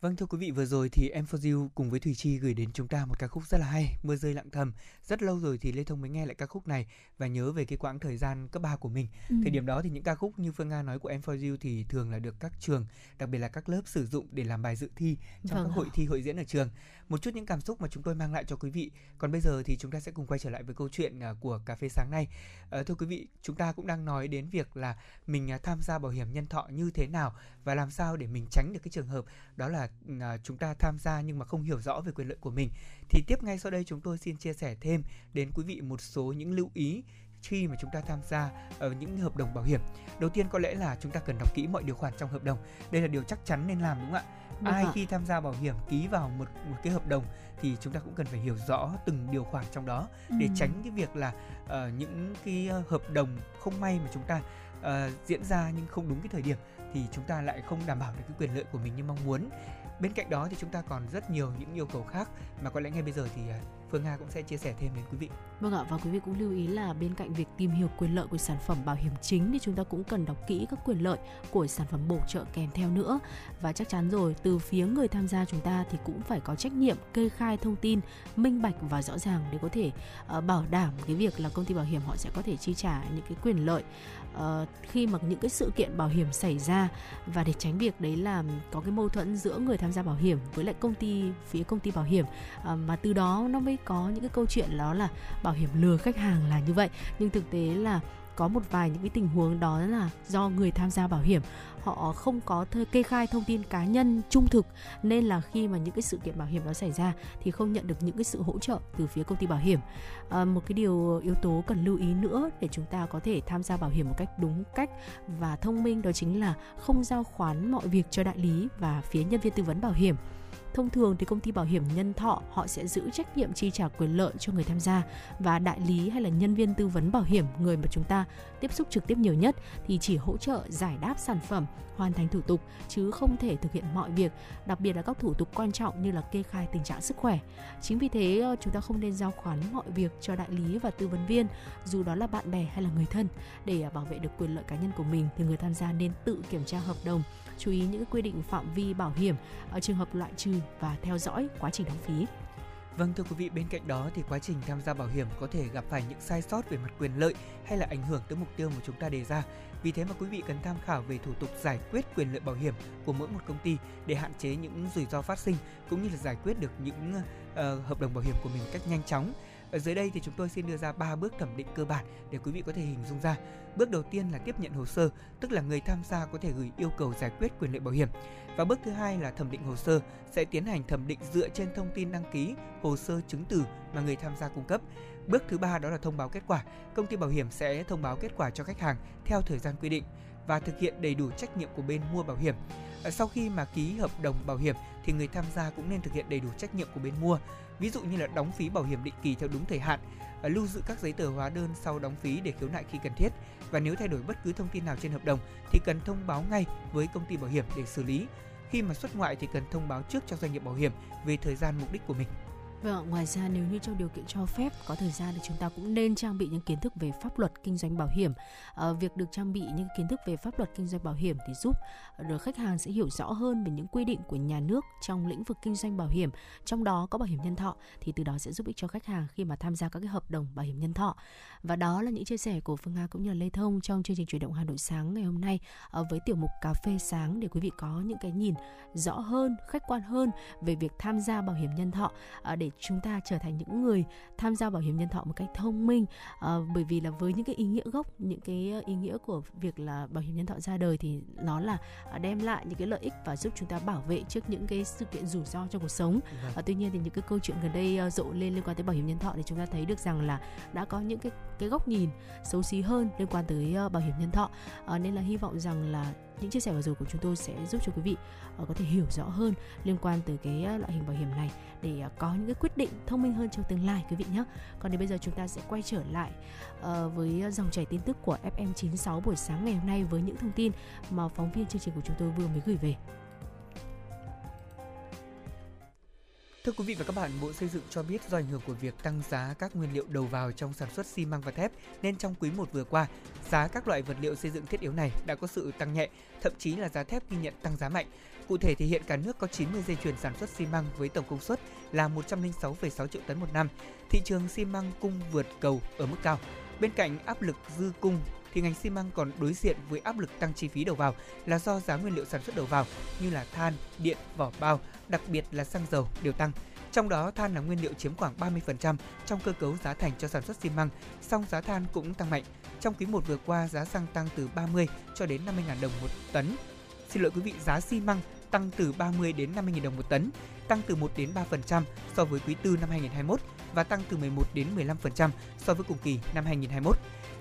Vâng thưa quý vị vừa rồi thì em For You cùng với Thùy Chi gửi đến chúng ta một ca khúc rất là hay, Mưa rơi lặng thầm. Rất lâu rồi thì Lê Thông mới nghe lại ca khúc này và nhớ về cái quãng thời gian cấp 3 của mình. Ừ. Thời điểm đó thì những ca khúc như Phương Nga nói của em For You thì thường là được các trường, đặc biệt là các lớp sử dụng để làm bài dự thi trong vâng. các hội thi hội diễn ở trường. Một chút những cảm xúc mà chúng tôi mang lại cho quý vị. Còn bây giờ thì chúng ta sẽ cùng quay trở lại với câu chuyện à, của cà phê sáng nay. À, thưa quý vị, chúng ta cũng đang nói đến việc là mình à, tham gia bảo hiểm nhân thọ như thế nào và làm sao để mình tránh được cái trường hợp đó là à, chúng ta tham gia nhưng mà không hiểu rõ về quyền lợi của mình thì tiếp ngay sau đây chúng tôi xin chia sẻ thêm đến quý vị một số những lưu ý khi mà chúng ta tham gia ở những hợp đồng bảo hiểm. Đầu tiên có lẽ là chúng ta cần đọc kỹ mọi điều khoản trong hợp đồng. Đây là điều chắc chắn nên làm đúng không ạ? Ai khi tham gia bảo hiểm ký vào một một cái hợp đồng thì chúng ta cũng cần phải hiểu rõ từng điều khoản trong đó để ừ. tránh cái việc là uh, những cái ờ, hợp đồng không may mà chúng ta uh, diễn ra nhưng không đúng cái thời điểm thì chúng ta lại không đảm bảo được cái quyền lợi của mình như mong muốn bên cạnh đó thì chúng ta còn rất nhiều những yêu cầu khác mà có lẽ ngay bây giờ thì Phương Hà cũng sẽ chia sẻ thêm đến quý vị. Vâng ạ và quý vị cũng lưu ý là bên cạnh việc tìm hiểu quyền lợi của sản phẩm bảo hiểm chính thì chúng ta cũng cần đọc kỹ các quyền lợi của sản phẩm bổ trợ kèm theo nữa và chắc chắn rồi từ phía người tham gia chúng ta thì cũng phải có trách nhiệm kê khai thông tin minh bạch và rõ ràng để có thể uh, bảo đảm cái việc là công ty bảo hiểm họ sẽ có thể chi trả những cái quyền lợi uh, khi mà những cái sự kiện bảo hiểm xảy ra và để tránh việc đấy là có cái mâu thuẫn giữa người tham gia bảo hiểm với lại công ty phía công ty bảo hiểm uh, mà từ đó nó mới có những cái câu chuyện đó là bảo hiểm lừa khách hàng là như vậy. Nhưng thực tế là có một vài những cái tình huống đó là do người tham gia bảo hiểm. Họ không có kê khai thông tin cá nhân trung thực nên là khi mà những cái sự kiện bảo hiểm đó xảy ra thì không nhận được những cái sự hỗ trợ từ phía công ty bảo hiểm. À, một cái điều yếu tố cần lưu ý nữa để chúng ta có thể tham gia bảo hiểm một cách đúng cách và thông minh đó chính là không giao khoán mọi việc cho đại lý và phía nhân viên tư vấn bảo hiểm. Thông thường thì công ty bảo hiểm nhân thọ họ sẽ giữ trách nhiệm chi trả quyền lợi cho người tham gia và đại lý hay là nhân viên tư vấn bảo hiểm người mà chúng ta tiếp xúc trực tiếp nhiều nhất thì chỉ hỗ trợ giải đáp sản phẩm, hoàn thành thủ tục chứ không thể thực hiện mọi việc, đặc biệt là các thủ tục quan trọng như là kê khai tình trạng sức khỏe. Chính vì thế ờ, chúng ta không nên giao khoán mọi việc cho đại lý và tư vấn viên dù đó là bạn bè hay là người thân để à, bảo vệ được quyền lợi cá nhân của mình thì người tham gia nên tự kiểm tra hợp đồng chú ý những quy định phạm vi bảo hiểm ở trường hợp loại trừ và theo dõi quá trình đóng phí. Vâng thưa quý vị, bên cạnh đó thì quá trình tham gia bảo hiểm có thể gặp phải những sai sót về mặt quyền lợi hay là ảnh hưởng tới mục tiêu mà chúng ta đề ra. Vì thế mà quý vị cần tham khảo về thủ tục giải quyết quyền lợi bảo hiểm của mỗi một công ty để hạn chế những rủi ro phát sinh cũng như là giải quyết được những uh, hợp đồng bảo hiểm của mình cách nhanh chóng ở dưới đây thì chúng tôi xin đưa ra 3 bước thẩm định cơ bản để quý vị có thể hình dung ra. Bước đầu tiên là tiếp nhận hồ sơ, tức là người tham gia có thể gửi yêu cầu giải quyết quyền lợi bảo hiểm. Và bước thứ hai là thẩm định hồ sơ, sẽ tiến hành thẩm định dựa trên thông tin đăng ký, hồ sơ chứng từ mà người tham gia cung cấp. Bước thứ ba đó là thông báo kết quả. Công ty bảo hiểm sẽ thông báo kết quả cho khách hàng theo thời gian quy định và thực hiện đầy đủ trách nhiệm của bên mua bảo hiểm. Ờ, sau khi mà ký hợp đồng bảo hiểm thì người tham gia cũng nên thực hiện đầy đủ trách nhiệm của bên mua ví dụ như là đóng phí bảo hiểm định kỳ theo đúng thời hạn, ờ, lưu giữ các giấy tờ hóa đơn sau đóng phí để khiếu nại khi cần thiết và nếu thay đổi bất cứ thông tin nào trên hợp đồng thì cần thông báo ngay với công ty bảo hiểm để xử lý. Khi mà xuất ngoại thì cần thông báo trước cho doanh nghiệp bảo hiểm về thời gian mục đích của mình. Vâng, ngoài ra nếu như trong điều kiện cho phép có thời gian thì chúng ta cũng nên trang bị những kiến thức về pháp luật kinh doanh bảo hiểm. À, việc được trang bị những kiến thức về pháp luật kinh doanh bảo hiểm thì giúp được khách hàng sẽ hiểu rõ hơn về những quy định của nhà nước trong lĩnh vực kinh doanh bảo hiểm, trong đó có bảo hiểm nhân thọ thì từ đó sẽ giúp ích cho khách hàng khi mà tham gia các cái hợp đồng bảo hiểm nhân thọ. Và đó là những chia sẻ của Phương Nga cũng như là Lê Thông trong chương trình chuyển động Hà Nội sáng ngày hôm nay à, với tiểu mục cà phê sáng để quý vị có những cái nhìn rõ hơn, khách quan hơn về việc tham gia bảo hiểm nhân thọ à, để chúng ta trở thành những người tham gia bảo hiểm nhân thọ một cách thông minh à, bởi vì là với những cái ý nghĩa gốc những cái ý nghĩa của việc là bảo hiểm nhân thọ ra đời thì nó là đem lại những cái lợi ích và giúp chúng ta bảo vệ trước những cái sự kiện rủi ro trong cuộc sống vâng. tuy nhiên thì những cái câu chuyện gần đây rộ lên liên quan tới bảo hiểm nhân thọ thì chúng ta thấy được rằng là đã có những cái cái góc nhìn xấu xí hơn liên quan tới ờ, bảo hiểm nhân thọ à, nên là hy vọng rằng là những chia sẻ vừa rồi của chúng tôi sẽ giúp cho quý vị uh, có thể hiểu rõ hơn liên quan tới cái uh, loại hình bảo hiểm này để uh, có những cái quyết định thông minh hơn trong tương lai quý vị nhé. Còn đến bây giờ chúng ta sẽ quay trở lại uh, với dòng chảy tin tức của FM96 buổi sáng ngày hôm nay với những thông tin mà phóng viên chương trình của chúng tôi vừa mới gửi về. Thưa quý vị và các bạn, Bộ Xây dựng cho biết do ảnh hưởng của việc tăng giá các nguyên liệu đầu vào trong sản xuất xi măng và thép nên trong quý 1 vừa qua, giá các loại vật liệu xây dựng thiết yếu này đã có sự tăng nhẹ, thậm chí là giá thép ghi nhận tăng giá mạnh. Cụ thể thì hiện cả nước có 90 dây chuyền sản xuất xi măng với tổng công suất là 106,6 triệu tấn một năm. Thị trường xi măng cung vượt cầu ở mức cao. Bên cạnh áp lực dư cung thì ngành xi măng còn đối diện với áp lực tăng chi phí đầu vào là do giá nguyên liệu sản xuất đầu vào như là than, điện, vỏ bao, đặc biệt là xăng dầu đều tăng. Trong đó than là nguyên liệu chiếm khoảng 30% trong cơ cấu giá thành cho sản xuất xi măng, song giá than cũng tăng mạnh. Trong quý 1 vừa qua, giá xăng tăng từ 30 cho đến 50.000 đồng một tấn. Xin lỗi quý vị, giá xi măng tăng từ 30 đến 50.000 đồng một tấn, tăng từ 1 đến 3% so với quý 4 năm 2021 và tăng từ 11 đến 15% so với cùng kỳ năm 2021.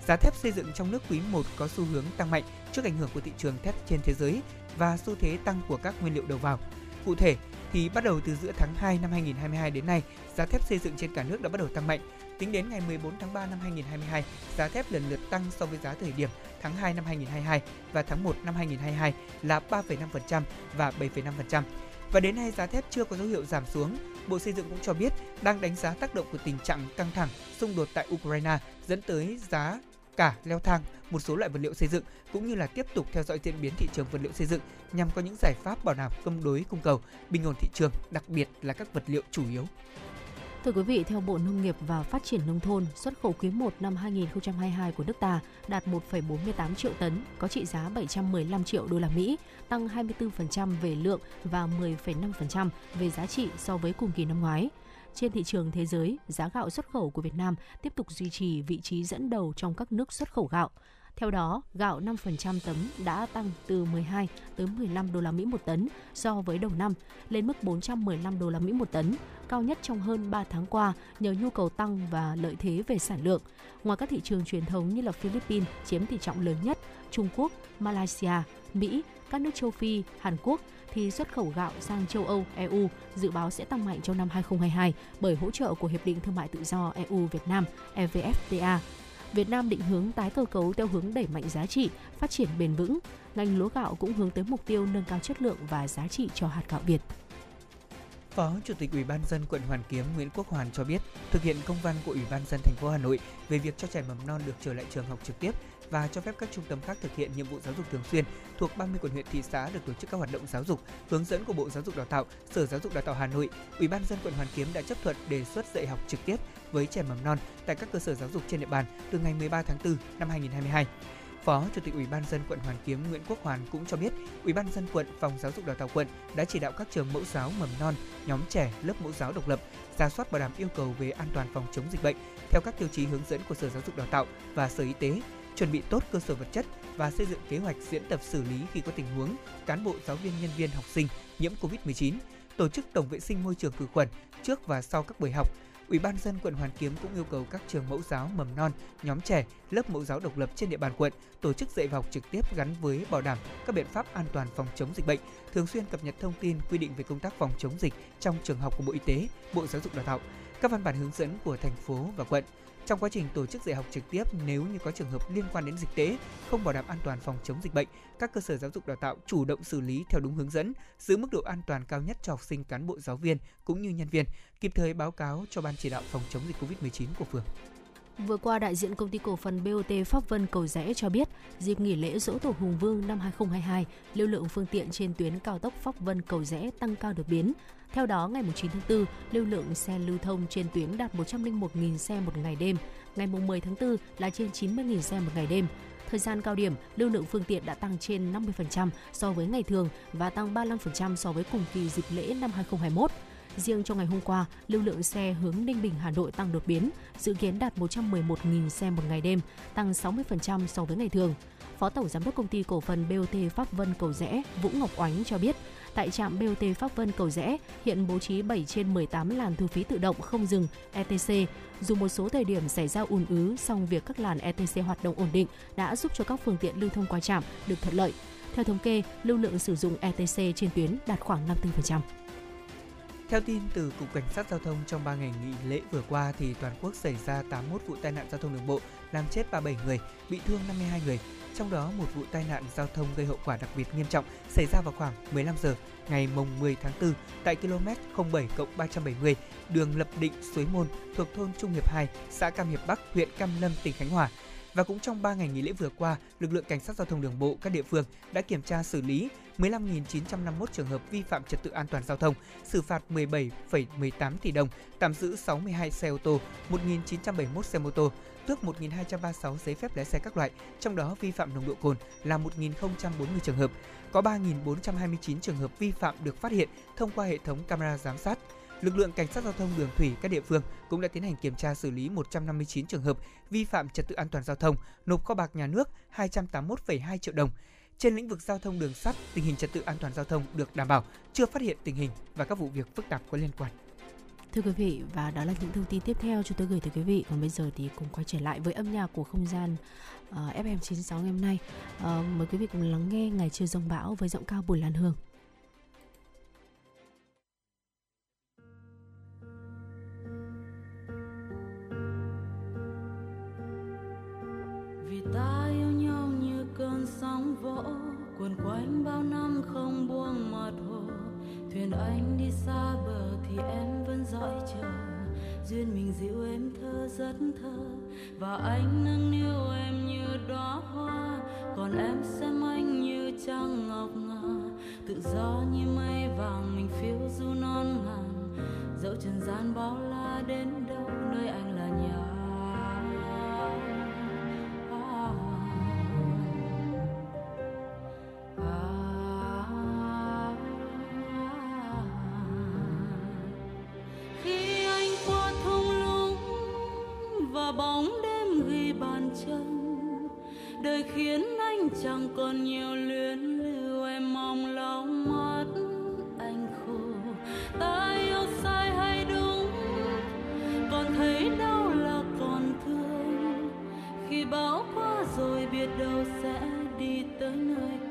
Giá thép xây dựng trong nước quý 1 có xu hướng tăng mạnh trước ảnh hưởng của thị trường thép trên thế giới và xu thế tăng của các nguyên liệu đầu vào. Cụ thể, thì bắt đầu từ giữa tháng 2 năm 2022 đến nay, giá thép xây dựng trên cả nước đã bắt đầu tăng mạnh. Tính đến ngày 14 tháng 3 năm 2022, giá thép lần lượt tăng so với giá thời điểm tháng 2 năm 2022 và tháng 1 năm 2022 là 3,5% và 7,5%. Và đến nay giá thép chưa có dấu hiệu giảm xuống. Bộ Xây dựng cũng cho biết đang đánh giá tác động của tình trạng căng thẳng, xung đột tại Ukraine dẫn tới giá cả leo thang một số loại vật liệu xây dựng cũng như là tiếp tục theo dõi diễn biến thị trường vật liệu xây dựng nhằm có những giải pháp bảo đảm cân đối cung cầu, bình ổn thị trường, đặc biệt là các vật liệu chủ yếu. Thưa quý vị, theo Bộ Nông nghiệp và Phát triển Nông thôn, xuất khẩu quý 1 năm 2022 của nước ta đạt 1,48 triệu tấn, có trị giá 715 triệu đô la Mỹ, tăng 24% về lượng và 10,5% về giá trị so với cùng kỳ năm ngoái. Trên thị trường thế giới, giá gạo xuất khẩu của Việt Nam tiếp tục duy trì vị trí dẫn đầu trong các nước xuất khẩu gạo. Theo đó, gạo 5% tấm đã tăng từ 12 tới 15 đô la Mỹ một tấn so với đầu năm, lên mức 415 đô la Mỹ một tấn, cao nhất trong hơn 3 tháng qua nhờ nhu cầu tăng và lợi thế về sản lượng. Ngoài các thị trường truyền thống như là Philippines chiếm tỷ trọng lớn nhất, Trung Quốc, Malaysia, Mỹ, các nước châu Phi, Hàn Quốc thì xuất khẩu gạo sang châu Âu, EU dự báo sẽ tăng mạnh trong năm 2022 bởi hỗ trợ của Hiệp định Thương mại Tự do EU Việt Nam EVFTA. Việt Nam định hướng tái cơ cấu theo hướng đẩy mạnh giá trị, phát triển bền vững. Ngành lúa gạo cũng hướng tới mục tiêu nâng cao chất lượng và giá trị cho hạt gạo Việt. Phó Chủ tịch Ủy ban dân quận Hoàn Kiếm Nguyễn Quốc Hoàn cho biết, thực hiện công văn của Ủy ban dân thành phố Hà Nội về việc cho trẻ mầm non được trở lại trường học trực tiếp và cho phép các trung tâm khác thực hiện nhiệm vụ giáo dục thường xuyên thuộc 30 quận huyện thị xã được tổ chức các hoạt động giáo dục hướng dẫn của Bộ Giáo dục Đào tạo, Sở Giáo dục Đào tạo Hà Nội, Ủy ban dân quận Hoàn Kiếm đã chấp thuận đề xuất dạy học trực tiếp với trẻ mầm non tại các cơ sở giáo dục trên địa bàn từ ngày 13 tháng 4 năm 2022. Phó Chủ tịch Ủy ban dân quận Hoàn Kiếm Nguyễn Quốc Hoàn cũng cho biết, Ủy ban dân quận, Phòng Giáo dục Đào tạo quận đã chỉ đạo các trường mẫu giáo mầm non, nhóm trẻ, lớp mẫu giáo độc lập ra soát bảo đảm yêu cầu về an toàn phòng chống dịch bệnh theo các tiêu chí hướng dẫn của Sở Giáo dục Đào tạo và Sở Y tế, chuẩn bị tốt cơ sở vật chất và xây dựng kế hoạch diễn tập xử lý khi có tình huống cán bộ, giáo viên, nhân viên, học sinh nhiễm COVID-19, tổ chức tổng vệ sinh môi trường khử khuẩn trước và sau các buổi học, Ủy ban dân quận Hoàn Kiếm cũng yêu cầu các trường mẫu giáo mầm non, nhóm trẻ, lớp mẫu giáo độc lập trên địa bàn quận tổ chức dạy và học trực tiếp gắn với bảo đảm các biện pháp an toàn phòng chống dịch bệnh, thường xuyên cập nhật thông tin quy định về công tác phòng chống dịch trong trường học của Bộ Y tế, Bộ Giáo dục Đào tạo, các văn bản hướng dẫn của thành phố và quận Trong quá trình tổ chức dạy học trực tiếp, nếu như có trường hợp liên quan đến dịch tễ, không bảo đảm an toàn phòng chống dịch bệnh, các cơ sở giáo dục đào tạo chủ động xử lý theo đúng hướng dẫn, giữ mức độ an toàn cao nhất cho học sinh, cán bộ giáo viên cũng như nhân viên, kịp thời báo cáo cho ban chỉ đạo phòng chống dịch Covid-19 của phường. Vừa qua, đại diện công ty cổ phần BOT Pháp Vân Cầu Rẽ cho biết, dịp nghỉ lễ Dỗ Tổ Hùng Vương năm 2022, lưu lượng phương tiện trên tuyến cao tốc Pháp Vân Cầu Rẽ tăng cao đột biến. Theo đó, ngày 9 tháng 4, lưu lượng xe lưu thông trên tuyến đạt 101.000 xe một ngày đêm, ngày 10 tháng 4 là trên 90.000 xe một ngày đêm. Thời gian cao điểm, lưu lượng phương tiện đã tăng trên 50% so với ngày thường và tăng 35% so với cùng kỳ dịp lễ năm 2021. Riêng trong ngày hôm qua, lưu lượng xe hướng Ninh Bình Hà Nội tăng đột biến, dự kiến đạt 111.000 xe một ngày đêm, tăng 60% so với ngày thường. Phó Tổng Giám đốc Công ty Cổ phần BOT Pháp Vân Cầu Rẽ Vũ Ngọc Oánh cho biết, tại trạm BOT Pháp Vân Cầu Rẽ hiện bố trí 7 trên 18 làn thu phí tự động không dừng ETC. Dù một số thời điểm xảy ra ùn ứ, song việc các làn ETC hoạt động ổn định đã giúp cho các phương tiện lưu thông qua trạm được thuận lợi. Theo thống kê, lưu lượng sử dụng ETC trên tuyến đạt khoảng 54%. Theo tin từ Cục Cảnh sát Giao thông trong 3 ngày nghỉ lễ vừa qua thì toàn quốc xảy ra 81 vụ tai nạn giao thông đường bộ, làm chết 37 người, bị thương 52 người. Trong đó một vụ tai nạn giao thông gây hậu quả đặc biệt nghiêm trọng xảy ra vào khoảng 15 giờ ngày mùng 10 tháng 4 tại km 07 370 đường Lập Định Suối Môn thuộc thôn Trung Hiệp 2, xã Cam Hiệp Bắc, huyện Cam Lâm, tỉnh Khánh Hòa. Và cũng trong 3 ngày nghỉ lễ vừa qua, lực lượng cảnh sát giao thông đường bộ các địa phương đã kiểm tra xử lý 15.951 trường hợp vi phạm trật tự an toàn giao thông, xử phạt 17,18 tỷ đồng, tạm giữ 62 xe ô tô, 1.971 xe mô tô, tước 1.236 giấy phép lái xe các loại, trong đó vi phạm nồng độ cồn là 1.040 trường hợp. Có 3.429 trường hợp vi phạm được phát hiện thông qua hệ thống camera giám sát. Lực lượng cảnh sát giao thông đường thủy các địa phương cũng đã tiến hành kiểm tra xử lý 159 trường hợp vi phạm trật tự an toàn giao thông, nộp kho bạc nhà nước 281,2 triệu đồng. Trên lĩnh vực giao thông đường sắt, tình hình trật tự an toàn giao thông được đảm bảo, chưa phát hiện tình hình và các vụ việc phức tạp có liên quan. Thưa quý vị, và đó là những thông tin tiếp theo chúng tôi gửi tới quý vị. Còn bây giờ thì cùng quay trở lại với âm nhạc của không gian uh, FM96 ngày hôm nay. Uh, mời quý vị cùng lắng nghe Ngày Trưa Rông Bão với giọng cao Bùi Lan Hương. Vì ta sóng vỗ cuồn quanh bao năm không buông mặt hồ thuyền anh đi xa bờ thì em vẫn dõi chờ. Duyên mình dịu em thơ, rất thơ. Và anh nâng niu em như đóa hoa. Còn em xem anh như trăng ngọc ngà. Tự do như mây vàng, mình phiêu du non ngàn dẫu trần gian bao la đến đâu, nơi anh đời khiến anh chẳng còn nhiều luyến lưu, em mong lau mắt anh khô ta yêu sai hay đúng, còn thấy đau là còn thương. Khi bão qua rồi biết đâu sẽ đi tới nơi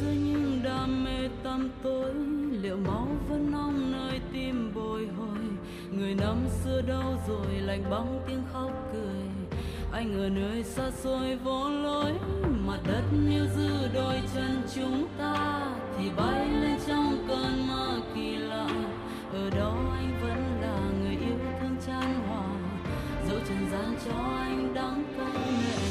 giữa những đam mê tăm tối, liệu máu vẫn nóng nơi tim bồi hồi? Người năm xưa đâu rồi lạnh bóng tiếng khóc cười? Anh ở nơi xa xôi vô lối mặt đất như giữ đôi chân chúng ta, thì bay lên trong cơn mơ kỳ lạ. Ở đó anh vẫn là người yêu thương chan hòa? Dẫu trần gian cho anh đắng cay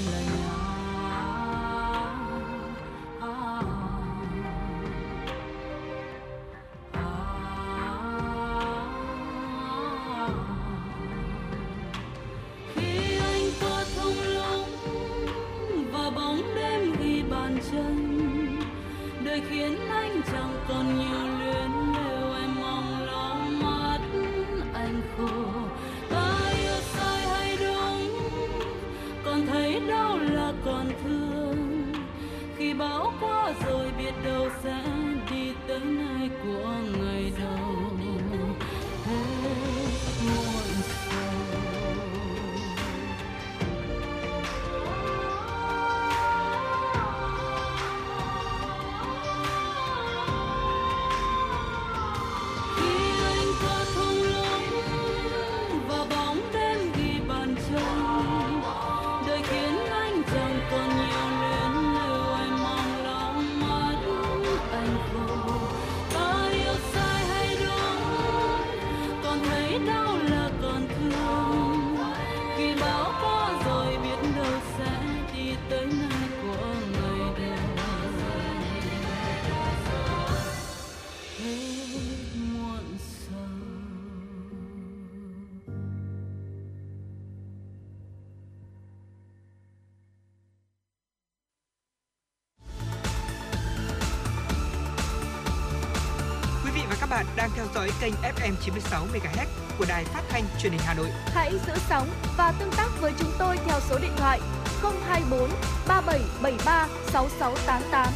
bạn đang theo dõi kênh FM 96 MHz của đài phát thanh truyền hình Hà Nội. Hãy giữ sóng và tương tác với chúng tôi theo số điện thoại 024 3773 6688.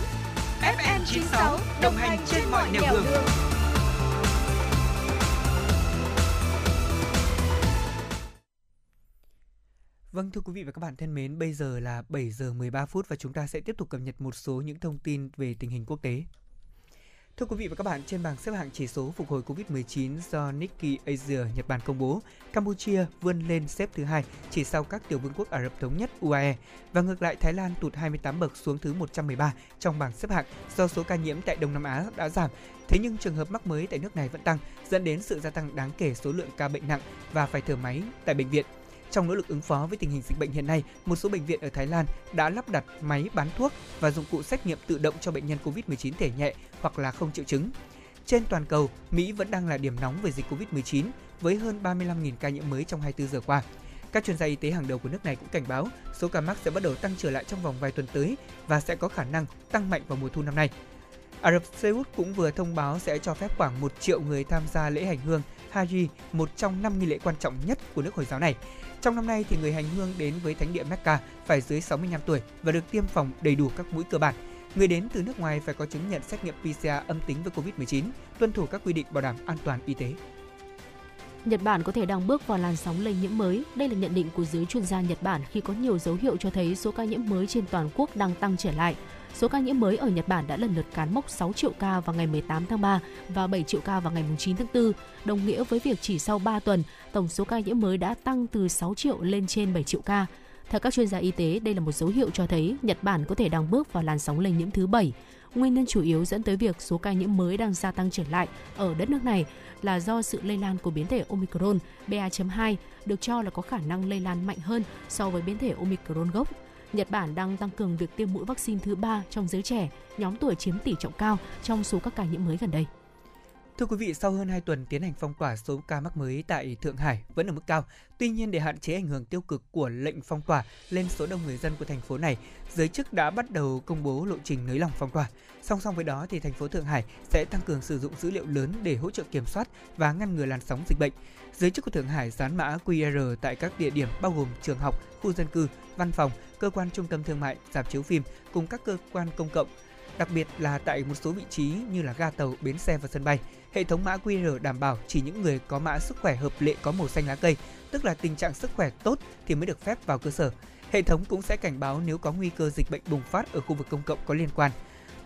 FM 96 đồng hành trên mọi nẻo đường. đường. Vâng thưa quý vị và các bạn thân mến, bây giờ là 7 giờ 13 phút và chúng ta sẽ tiếp tục cập nhật một số những thông tin về tình hình quốc tế. Thưa quý vị và các bạn, trên bảng xếp hạng chỉ số phục hồi Covid-19 do Nikkei Asia Nhật Bản công bố, Campuchia vươn lên xếp thứ hai chỉ sau các tiểu vương quốc Ả Rập thống nhất UAE và ngược lại Thái Lan tụt 28 bậc xuống thứ 113 trong bảng xếp hạng do số ca nhiễm tại Đông Nam Á đã giảm. Thế nhưng trường hợp mắc mới tại nước này vẫn tăng, dẫn đến sự gia tăng đáng kể số lượng ca bệnh nặng và phải thở máy tại bệnh viện. Trong nỗ lực ứng phó với tình hình dịch bệnh hiện nay, một số bệnh viện ở Thái Lan đã lắp đặt máy bán thuốc và dụng cụ xét nghiệm tự động cho bệnh nhân COVID-19 thể nhẹ hoặc là không triệu chứng. Trên toàn cầu, Mỹ vẫn đang là điểm nóng về dịch COVID-19 với hơn 35.000 ca nhiễm mới trong 24 giờ qua. Các chuyên gia y tế hàng đầu của nước này cũng cảnh báo số ca mắc sẽ bắt đầu tăng trở lại trong vòng vài tuần tới và sẽ có khả năng tăng mạnh vào mùa thu năm nay. Ả Rập Xê Út cũng vừa thông báo sẽ cho phép khoảng 1 triệu người tham gia lễ hành hương Haji, một trong năm nghi lễ quan trọng nhất của nước Hồi giáo này. Trong năm nay thì người hành hương đến với thánh địa Mecca phải dưới 65 tuổi và được tiêm phòng đầy đủ các mũi cơ bản. Người đến từ nước ngoài phải có chứng nhận xét nghiệm PCR âm tính với COVID-19, tuân thủ các quy định bảo đảm an toàn y tế. Nhật Bản có thể đang bước vào làn sóng lây nhiễm mới. Đây là nhận định của giới chuyên gia Nhật Bản khi có nhiều dấu hiệu cho thấy số ca nhiễm mới trên toàn quốc đang tăng trở lại. Số ca nhiễm mới ở Nhật Bản đã lần lượt cán mốc 6 triệu ca vào ngày 18 tháng 3 và 7 triệu ca vào ngày 9 tháng 4, đồng nghĩa với việc chỉ sau 3 tuần, tổng số ca nhiễm mới đã tăng từ 6 triệu lên trên 7 triệu ca. Theo các chuyên gia y tế, đây là một dấu hiệu cho thấy Nhật Bản có thể đang bước vào làn sóng lây nhiễm thứ 7. Nguyên nhân chủ yếu dẫn tới việc số ca nhiễm mới đang gia tăng trở lại ở đất nước này là do sự lây lan của biến thể Omicron BA.2 được cho là có khả năng lây lan mạnh hơn so với biến thể Omicron gốc. Nhật Bản đang tăng cường việc tiêm mũi vaccine thứ ba trong giới trẻ, nhóm tuổi chiếm tỷ trọng cao trong số các ca nhiễm mới gần đây. Thưa quý vị, sau hơn 2 tuần tiến hành phong tỏa số ca mắc mới tại Thượng Hải vẫn ở mức cao. Tuy nhiên để hạn chế ảnh hưởng tiêu cực của lệnh phong tỏa lên số đông người dân của thành phố này, giới chức đã bắt đầu công bố lộ trình nới lỏng phong tỏa. Song song với đó thì thành phố Thượng Hải sẽ tăng cường sử dụng dữ liệu lớn để hỗ trợ kiểm soát và ngăn ngừa làn sóng dịch bệnh. Giới chức của Thượng Hải dán mã QR tại các địa điểm bao gồm trường học, khu dân cư, văn phòng, cơ quan trung tâm thương mại, dạp chiếu phim cùng các cơ quan công cộng, đặc biệt là tại một số vị trí như là ga tàu, bến xe và sân bay. Hệ thống mã QR đảm bảo chỉ những người có mã sức khỏe hợp lệ có màu xanh lá cây, tức là tình trạng sức khỏe tốt thì mới được phép vào cơ sở. Hệ thống cũng sẽ cảnh báo nếu có nguy cơ dịch bệnh bùng phát ở khu vực công cộng có liên quan.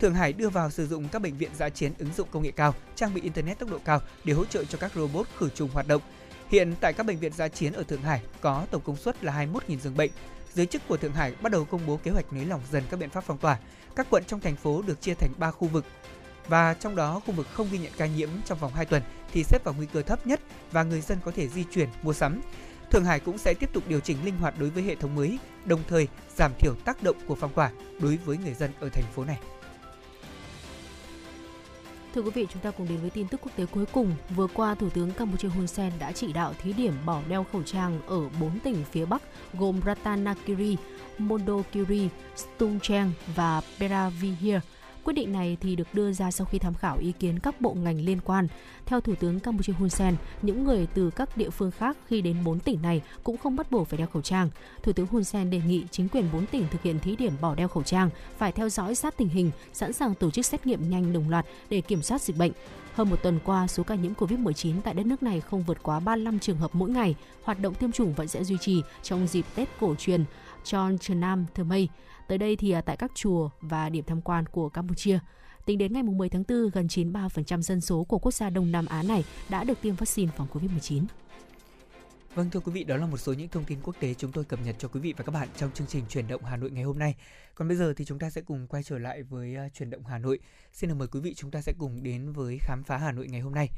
Thượng Hải đưa vào sử dụng các bệnh viện giã chiến ứng dụng công nghệ cao, trang bị internet tốc độ cao để hỗ trợ cho các robot khử trùng hoạt động. Hiện tại các bệnh viện giã chiến ở Thượng Hải có tổng công suất là 21.000 giường bệnh. Giới chức của Thượng Hải bắt đầu công bố kế hoạch nới lỏng dần các biện pháp phong tỏa. Các quận trong thành phố được chia thành 3 khu vực và trong đó khu vực không ghi nhận ca nhiễm trong vòng 2 tuần thì xếp vào nguy cơ thấp nhất và người dân có thể di chuyển, mua sắm. Thượng Hải cũng sẽ tiếp tục điều chỉnh linh hoạt đối với hệ thống mới, đồng thời giảm thiểu tác động của phong tỏa đối với người dân ở thành phố này. Thưa quý vị, chúng ta cùng đến với tin tức quốc tế cuối cùng. Vừa qua, Thủ tướng Campuchia Hun Sen đã chỉ đạo thí điểm bỏ đeo khẩu trang ở 4 tỉnh phía Bắc gồm Ratanakiri, Mondokiri, Stung Treng và Peravihir – Quyết định này thì được đưa ra sau khi tham khảo ý kiến các bộ ngành liên quan. Theo Thủ tướng Campuchia Hun Sen, những người từ các địa phương khác khi đến 4 tỉnh này cũng không bắt buộc phải đeo khẩu trang. Thủ tướng Hun Sen đề nghị chính quyền 4 tỉnh thực hiện thí điểm bỏ đeo khẩu trang, phải theo dõi sát tình hình, sẵn sàng tổ chức xét nghiệm nhanh đồng loạt để kiểm soát dịch bệnh. Hơn một tuần qua, số ca nhiễm COVID-19 tại đất nước này không vượt quá 35 trường hợp mỗi ngày. Hoạt động tiêm chủng vẫn sẽ duy trì trong dịp Tết cổ truyền Chon Chernam Thơ Mây. Tới đây thì à, tại các chùa và điểm tham quan của Campuchia, tính đến ngày 10 tháng 4, gần 93% dân số của quốc gia Đông Nam Á này đã được tiêm vaccine phòng COVID-19. Vâng thưa quý vị, đó là một số những thông tin quốc tế chúng tôi cập nhật cho quý vị và các bạn trong chương trình chuyển động Hà Nội ngày hôm nay. Còn bây giờ thì chúng ta sẽ cùng quay trở lại với à, chuyển động Hà Nội. Xin được mời quý vị chúng ta sẽ cùng đến với khám phá Hà Nội ngày hôm nay.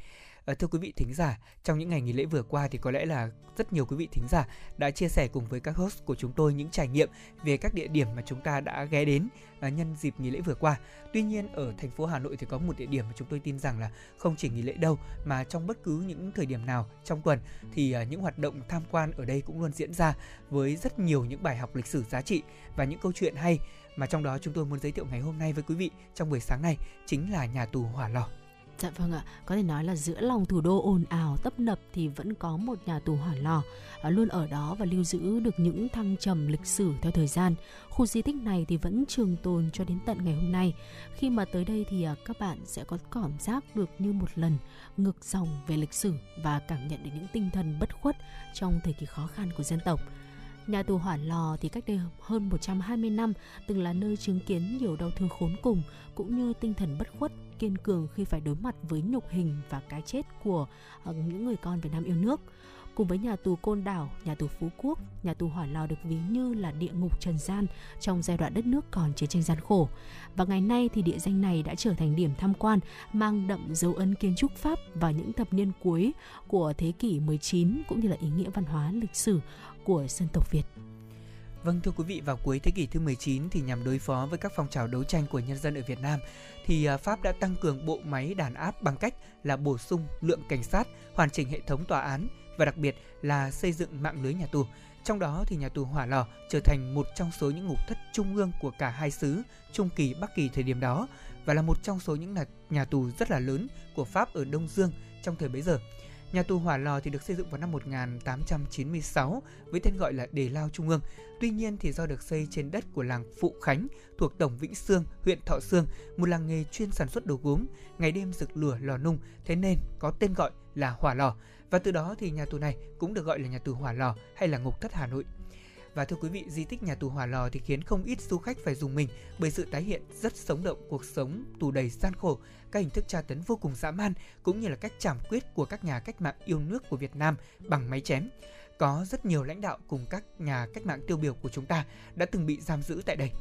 À, thưa quý vị thính giả, trong những ngày nghỉ lễ vừa qua thì có lẽ là rất nhiều quý vị thính giả đã chia sẻ cùng với các host của chúng tôi những trải nghiệm về các địa điểm mà chúng ta đã ghé đến à, nhân dịp nghỉ lễ vừa qua. Tuy nhiên ở thành phố Hà Nội thì có một địa điểm mà chúng tôi tin rằng là không chỉ nghỉ lễ đâu mà trong bất cứ những thời điểm nào trong tuần thì à, những hoạt động tham quan ở đây cũng luôn diễn ra với rất nhiều những bài học lịch sử giá trị và những câu chuyện hay mà trong đó chúng tôi muốn giới thiệu ngày hôm nay với quý vị trong buổi sáng nay chính là nhà tù Hỏa Lò. Dạ vâng ạ, có thể nói là giữa lòng thủ đô ồn ào tấp nập thì vẫn có một nhà tù hỏa lò ờ, luôn ở đó và lưu giữ được những thăng trầm lịch sử theo thời gian. Khu di tích này thì vẫn trường tồn cho đến tận ngày hôm nay. Khi mà tới đây thì à, các bạn sẽ có cảm giác được như một lần ngược dòng về lịch sử và cảm nhận được những tinh thần bất khuất trong thời kỳ khó khăn của dân tộc. Nhà tù Hỏa Lò thì cách đây hơn 120 năm từng là nơi chứng kiến nhiều đau thương khốn cùng cũng như tinh thần bất khuất, kiên cường khi phải đối mặt với nhục hình và cái chết của ờ, những người con Việt Nam yêu nước. Cùng với nhà tù Côn Đảo, nhà tù Phú Quốc, nhà tù Hỏa Lò được ví như là địa ngục trần gian trong giai đoạn đất nước còn chiến tranh gian khổ. Và ngày nay thì địa danh này đã trở thành điểm tham quan mang đậm dấu ấn kiến trúc Pháp vào những thập niên cuối của thế kỷ 19 cũng như là ý nghĩa văn hóa lịch sử của dân tộc Việt. Vâng thưa quý vị, vào cuối thế kỷ thứ 19 thì nhằm đối phó với các phong trào đấu tranh của nhân dân ở Việt Nam thì à, Pháp đã tăng cường bộ máy đàn áp bằng cách là bổ sung lượng cảnh sát, hoàn chỉnh hệ thống tòa án và đặc biệt là xây dựng mạng lưới nhà tù. Trong đó thì nhà tù Hỏa Lò trở thành một trong số những ngục thất trung ương của cả hai xứ Trung Kỳ, Bắc Kỳ thời điểm đó và là một trong số những nhà tù rất là lớn của Pháp ở Đông Dương trong thời bấy giờ. Nhà tù Hỏa Lò thì được xây dựng vào năm 1896 với tên gọi là Đề Lao Trung ương. Tuy nhiên thì do được xây trên đất của làng Phụ Khánh thuộc Tổng Vĩnh Sương, huyện Thọ Sương, một làng nghề chuyên sản xuất đồ gốm, ngày đêm rực lửa lò nung, thế nên có tên gọi là Hỏa Lò. Và từ đó thì nhà tù này cũng được gọi là nhà tù Hỏa Lò hay là Ngục Thất Hà Nội. Và thưa quý vị, di tích nhà tù Hỏa Lò thì khiến không ít du khách phải dùng mình bởi sự tái hiện rất sống động cuộc sống tù đầy gian khổ, các hình thức tra tấn vô cùng dã man cũng như là cách trảm quyết của các nhà cách mạng yêu nước của Việt Nam bằng máy chém. Có rất nhiều lãnh đạo cùng các nhà cách mạng tiêu biểu của chúng ta đã từng bị giam giữ tại đây.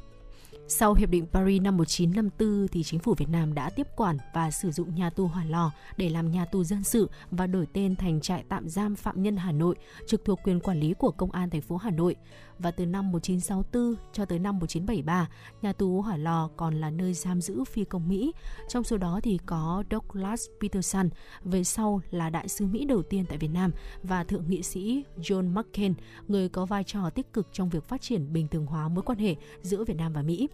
Sau Hiệp định Paris năm 1954 thì chính phủ Việt Nam đã tiếp quản và sử dụng nhà tù Hỏa Lò để làm nhà tù dân sự và đổi tên thành trại tạm giam phạm nhân Hà Nội trực thuộc quyền quản lý của Công an thành phố Hà Nội và từ năm 1964 cho tới năm 1973, nhà tù Hỏa Lò còn là nơi giam giữ phi công Mỹ. Trong số đó thì có Douglas Peterson, về sau là đại sứ Mỹ đầu tiên tại Việt Nam và thượng nghị sĩ John McCain, người có vai trò tích cực trong việc phát triển bình thường hóa mối quan hệ giữa Việt Nam và Mỹ.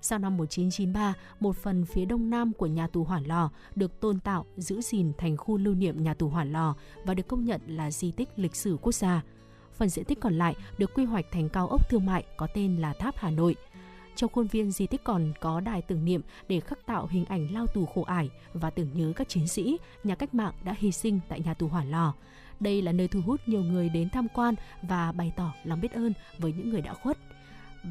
Sau năm 1993, một phần phía đông nam của nhà tù Hỏa Lò được tôn tạo, giữ gìn thành khu lưu niệm nhà tù Hỏa Lò và được công nhận là di tích lịch sử quốc gia phần diện tích còn lại được quy hoạch thành cao ốc thương mại có tên là Tháp Hà Nội. Trong khuôn viên di tích còn có đài tưởng niệm để khắc tạo hình ảnh lao tù khổ ải và tưởng nhớ các chiến sĩ, nhà cách mạng đã hy sinh tại nhà tù Hỏa Lò. Đây là nơi thu hút nhiều người đến tham quan và bày tỏ lòng biết ơn với những người đã khuất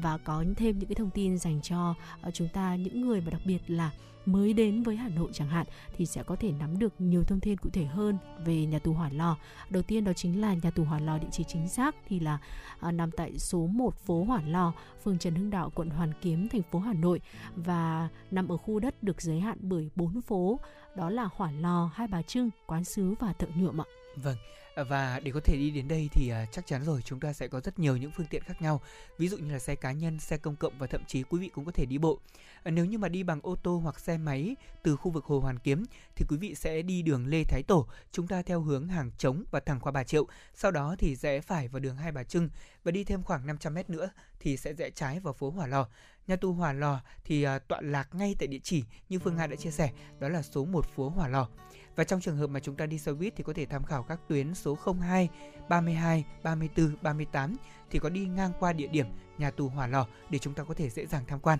và có thêm những cái thông tin dành cho ờ, chúng ta những người mà đặc biệt là mới đến với Hà Nội chẳng hạn thì sẽ có thể nắm được nhiều thông tin cụ thể hơn về nhà tù Hỏa Lò. Đầu tiên đó chính là nhà tù Hỏa Lò địa chỉ chính xác thì là à, nằm tại số 1 phố Hỏa Lò, phường Trần Hưng Đạo, quận Hoàn Kiếm, thành phố Hà Nội và nằm ở khu đất được giới hạn bởi bốn phố đó là Hỏa Lò, Hai Bà Trưng, Quán Sứ và Thợ Nhuộm ạ. Vâng, Ờ, và để có thể đi đến đây thì à, chắc chắn rồi chúng ta sẽ có rất nhiều những phương tiện khác nhau. Ví dụ như là xe cá nhân, xe công cộng và thậm chí quý vị cũng có thể đi bộ. Ờ, nếu như mà đi bằng ô tô hoặc xe máy từ khu vực hồ hoàn kiếm thì quý vị sẽ đi đường lê thái tổ, chúng ta theo hướng hàng trống và thẳng qua bà triệu. Sau đó thì rẽ phải vào đường hai bà trưng và đi thêm khoảng 500 mét nữa thì sẽ rẽ trái vào phố hỏa lò. Nhà tù hỏa lò thì à, tọa lạc ngay tại địa chỉ như phương hà đã chia sẻ, đó là số 1 phố hỏa lò và trong trường hợp mà chúng ta đi xe buýt thì có thể tham khảo các tuyến số 02, 32, 34, 38 thì có đi ngang qua địa điểm nhà tù Hỏa Lò để chúng ta có thể dễ dàng tham quan.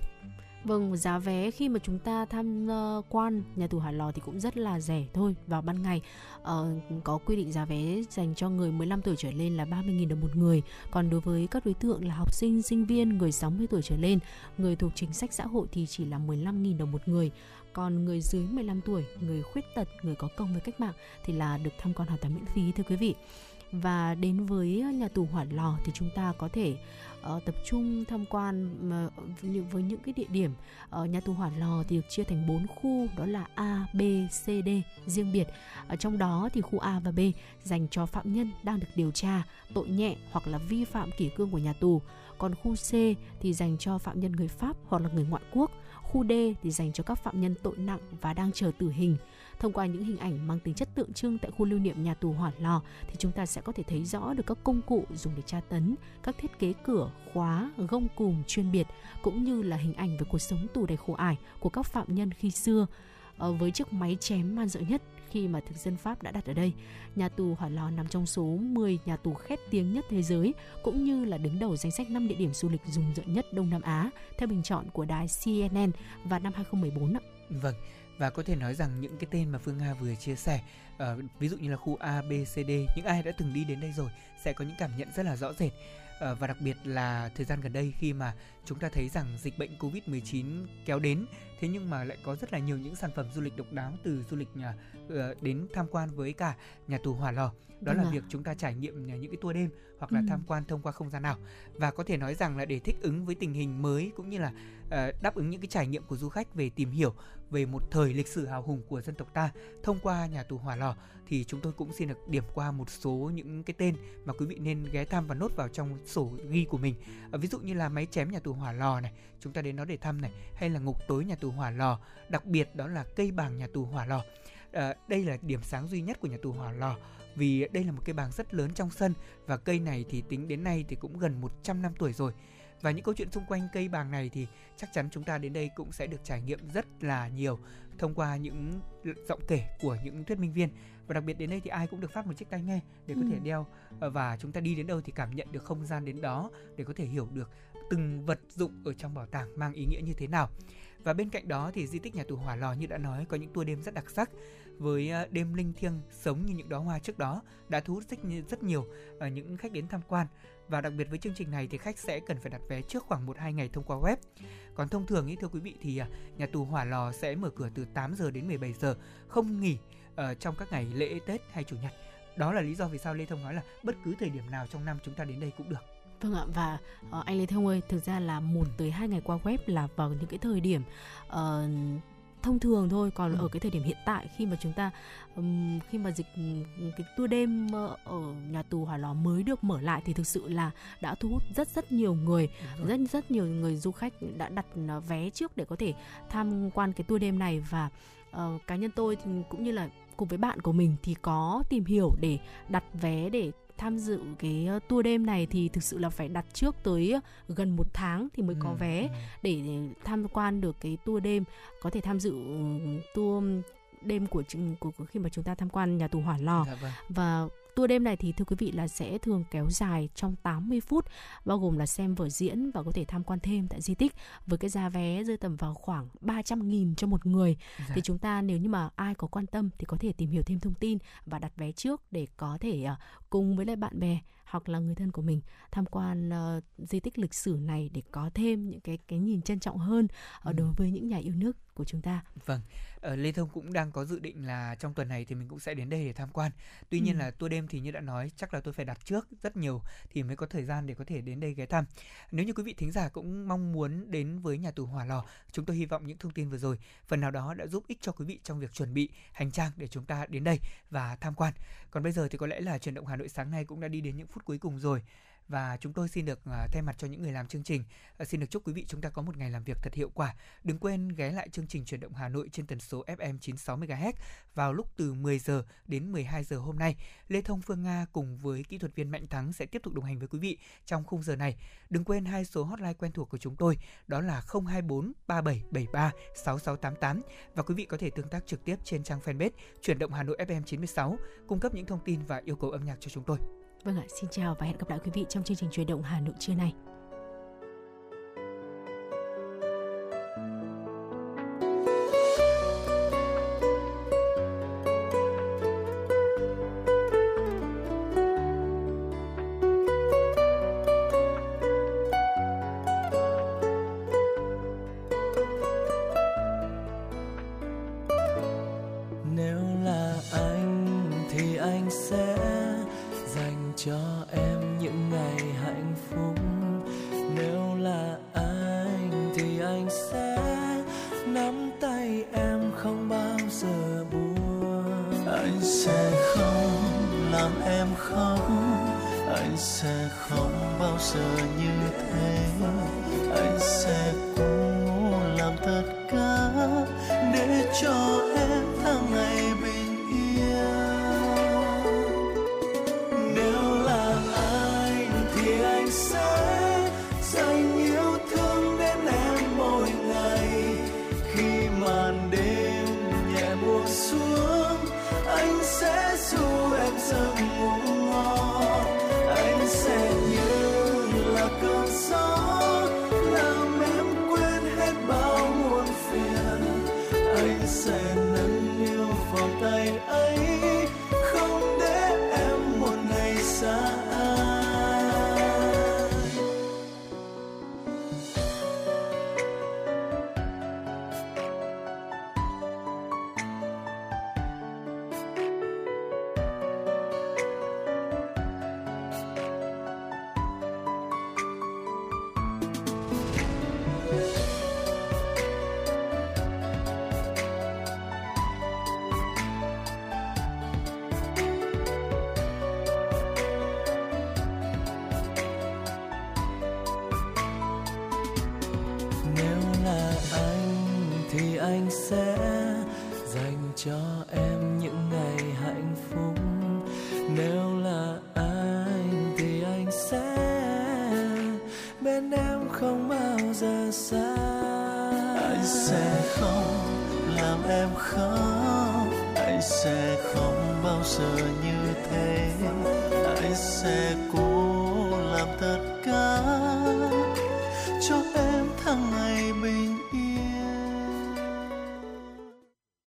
Vâng, giá vé khi mà chúng ta tham ờ, quan nhà tù Hỏa Lò thì cũng rất là rẻ thôi. Vào ban ngày Ờ, có quy định giá vé dành cho người 15 tuổi trở lên là 30.000 đồng một người. Còn đối với các đối tượng là học sinh, sinh viên, người 60 tuổi trở lên, người thuộc chính sách xã hội thì chỉ là 15.000 đồng một người còn người dưới 15 tuổi, người khuyết tật, người có công với cách mạng thì là được tham quan hoàn toàn miễn phí thưa quý vị. Và đến với nhà tù Hỏa Lò thì chúng ta có thể uh, tập trung tham quan uh, với những cái địa điểm ở uh, nhà tù Hỏa Lò thì được chia thành 4 khu đó là A, B, C, D riêng biệt. Ở trong đó thì khu A và B dành cho phạm nhân đang được điều tra tội nhẹ hoặc là vi phạm kỷ cương của nhà tù. Còn khu C thì dành cho phạm nhân người Pháp hoặc là người ngoại quốc khu D thì dành cho các phạm nhân tội nặng và đang chờ tử hình. Thông qua những hình ảnh mang tính chất tượng trưng tại khu lưu niệm nhà tù Hỏa Lò thì chúng ta sẽ có thể thấy rõ được các công cụ dùng để tra tấn, các thiết kế cửa, khóa, gông cùm chuyên biệt cũng như là hình ảnh về cuộc sống tù đầy khổ ải của các phạm nhân khi xưa ờ, với chiếc máy chém man dợ nhất khi mà thực dân Pháp đã đặt ở đây. Nhà tù Hỏa Lò nằm trong số 10 nhà tù khét tiếng nhất thế giới, cũng như là đứng đầu danh sách 5 địa điểm du lịch rùng rợn nhất Đông Nam Á, theo bình chọn của đài CNN vào năm 2014 ạ. Vâng, và có thể nói rằng những cái tên mà Phương Nga vừa chia sẻ, uh, ví dụ như là khu A, B, C, D, những ai đã từng đi đến đây rồi sẽ có những cảm nhận rất là rõ rệt. Ờ, và đặc biệt là thời gian gần đây khi mà chúng ta thấy rằng dịch bệnh Covid-19 kéo đến, thế nhưng mà lại có rất là nhiều những sản phẩm du lịch độc đáo từ du lịch nhà đến tham quan với cả nhà tù Hỏa Lò đó vâng là à. việc chúng ta trải nghiệm những cái tour đêm hoặc là ừ. tham quan thông qua không gian nào và có thể nói rằng là để thích ứng với tình hình mới cũng như là uh, đáp ứng những cái trải nghiệm của du khách về tìm hiểu về một thời lịch sử hào hùng của dân tộc ta thông qua nhà tù Hỏa Lò thì chúng tôi cũng xin được điểm qua một số những cái tên mà quý vị nên ghé thăm và nốt vào trong sổ ghi của mình. À, ví dụ như là máy chém nhà tù Hỏa Lò này, chúng ta đến đó để thăm này, hay là ngục tối nhà tù Hỏa Lò, đặc biệt đó là cây bàng nhà tù Hỏa Lò. À, đây là điểm sáng duy nhất của nhà tù Hỏa Lò vì đây là một cây bàng rất lớn trong sân và cây này thì tính đến nay thì cũng gần 100 năm tuổi rồi. Và những câu chuyện xung quanh cây bàng này thì chắc chắn chúng ta đến đây cũng sẽ được trải nghiệm rất là nhiều thông qua những giọng kể của những thuyết minh viên và đặc biệt đến đây thì ai cũng được phát một chiếc tai nghe để có ừ. thể đeo ờ, và chúng ta đi đến đâu thì cảm nhận được không gian đến đó để có thể hiểu được từng vật dụng ở trong bảo tàng mang ý nghĩa như thế nào. Và bên cạnh đó thì di tích nhà tù Hỏa Lò như đã nói có những tour đêm rất đặc sắc với ờ, đêm linh thiêng sống như những đóa hoa trước đó đã thu hút rất, rất nhiều ờ, những khách đến tham quan và đặc biệt với chương trình này thì khách sẽ cần phải đặt vé trước khoảng 1-2 ngày thông qua web. Còn thông thường ý thưa quý vị thì ờ, nhà tù Hỏa Lò sẽ mở cửa từ 8 giờ đến 17 giờ, không nghỉ ở trong các ngày lễ Tết hay chủ nhật. Đó là lý do vì sao Lê Thông nói là bất cứ thời điểm nào trong năm chúng ta đến đây cũng được. Vâng ạ và uh, anh Lê Thông ơi, thực ra là một tới hai ngày qua web là vào những cái thời điểm uh, thông thường thôi còn ừ. ở cái thời điểm hiện tại khi mà chúng ta um, khi mà dịch cái tour đêm ở nhà tù hỏa lò mới được mở lại thì thực sự là đã thu hút rất rất nhiều người rất rất nhiều người du khách đã đặt ờ, vé trước để có thể tham quan cái tour đêm này và uh, cá nhân tôi thì cũng như là cùng với bạn của mình thì có tìm hiểu để đặt vé để tham dự cái ờ, tour đêm này thì thực sự là phải đặt trước tới ờ, gần một tháng thì mới có ừ, vé ừ. để tham quan được cái tour đêm có thể tham dự ừ, tour đêm của, của, của khi mà chúng ta tham quan nhà tù hỏa lò dạ vâng. và Tour đêm này thì thưa quý vị là sẽ thường kéo dài trong 80 phút, bao gồm là xem vở diễn và có thể tham quan thêm tại di tích với cái giá vé rơi tầm vào khoảng 300.000 cho một người. Dạ. Thì chúng ta nếu như mà ai có quan tâm thì có thể tìm hiểu thêm thông tin và đặt vé trước để có thể uh, cùng với lại bạn bè hoặc là người thân của mình tham quan uh, di tích lịch sử này để có thêm những cái cái nhìn trân trọng hơn ừ. đối với những nhà yêu nước của chúng ta. Vâng, uh, Lê Thông cũng đang có dự định là trong tuần này thì mình cũng sẽ đến đây để tham quan. Tuy nhiên ừ. là tour đêm thì như đã nói chắc là tôi phải đặt trước rất nhiều thì mới có thời gian để có thể đến đây ghé thăm. Nếu như quý vị thính giả cũng mong muốn đến với nhà tù Hỏa Lò, chúng tôi hy vọng những thông tin vừa rồi phần nào đó đã giúp ích cho quý vị trong việc chuẩn bị hành trang để chúng ta đến đây và tham quan. Còn bây giờ thì có lẽ là truyền động Hà Nội sáng nay cũng đã đi đến những phút cuối cùng rồi và chúng tôi xin được à, thay mặt cho những người làm chương trình à, xin được chúc quý vị chúng ta có một ngày làm việc thật hiệu quả. Đừng quên ghé lại chương trình chuyển động Hà Nội trên tần số FM 96 MHz vào lúc từ 10 giờ đến 12 giờ hôm nay. Lê Thông Phương Nga cùng với kỹ thuật viên Mạnh Thắng sẽ tiếp tục đồng hành với quý vị trong khung giờ này. Đừng quên hai số hotline quen thuộc của chúng tôi, đó là 024 3773 6688 và quý vị có thể tương tác trực tiếp trên trang fanpage chuyển động Hà Nội FM 96 cung cấp những thông tin và yêu cầu âm nhạc cho chúng tôi. Vâng ạ, xin chào và hẹn gặp lại quý vị trong chương trình truyền động Hà Nội trưa nay. bao giờ như thế. Anh sẽ cố làm tất cả để cho em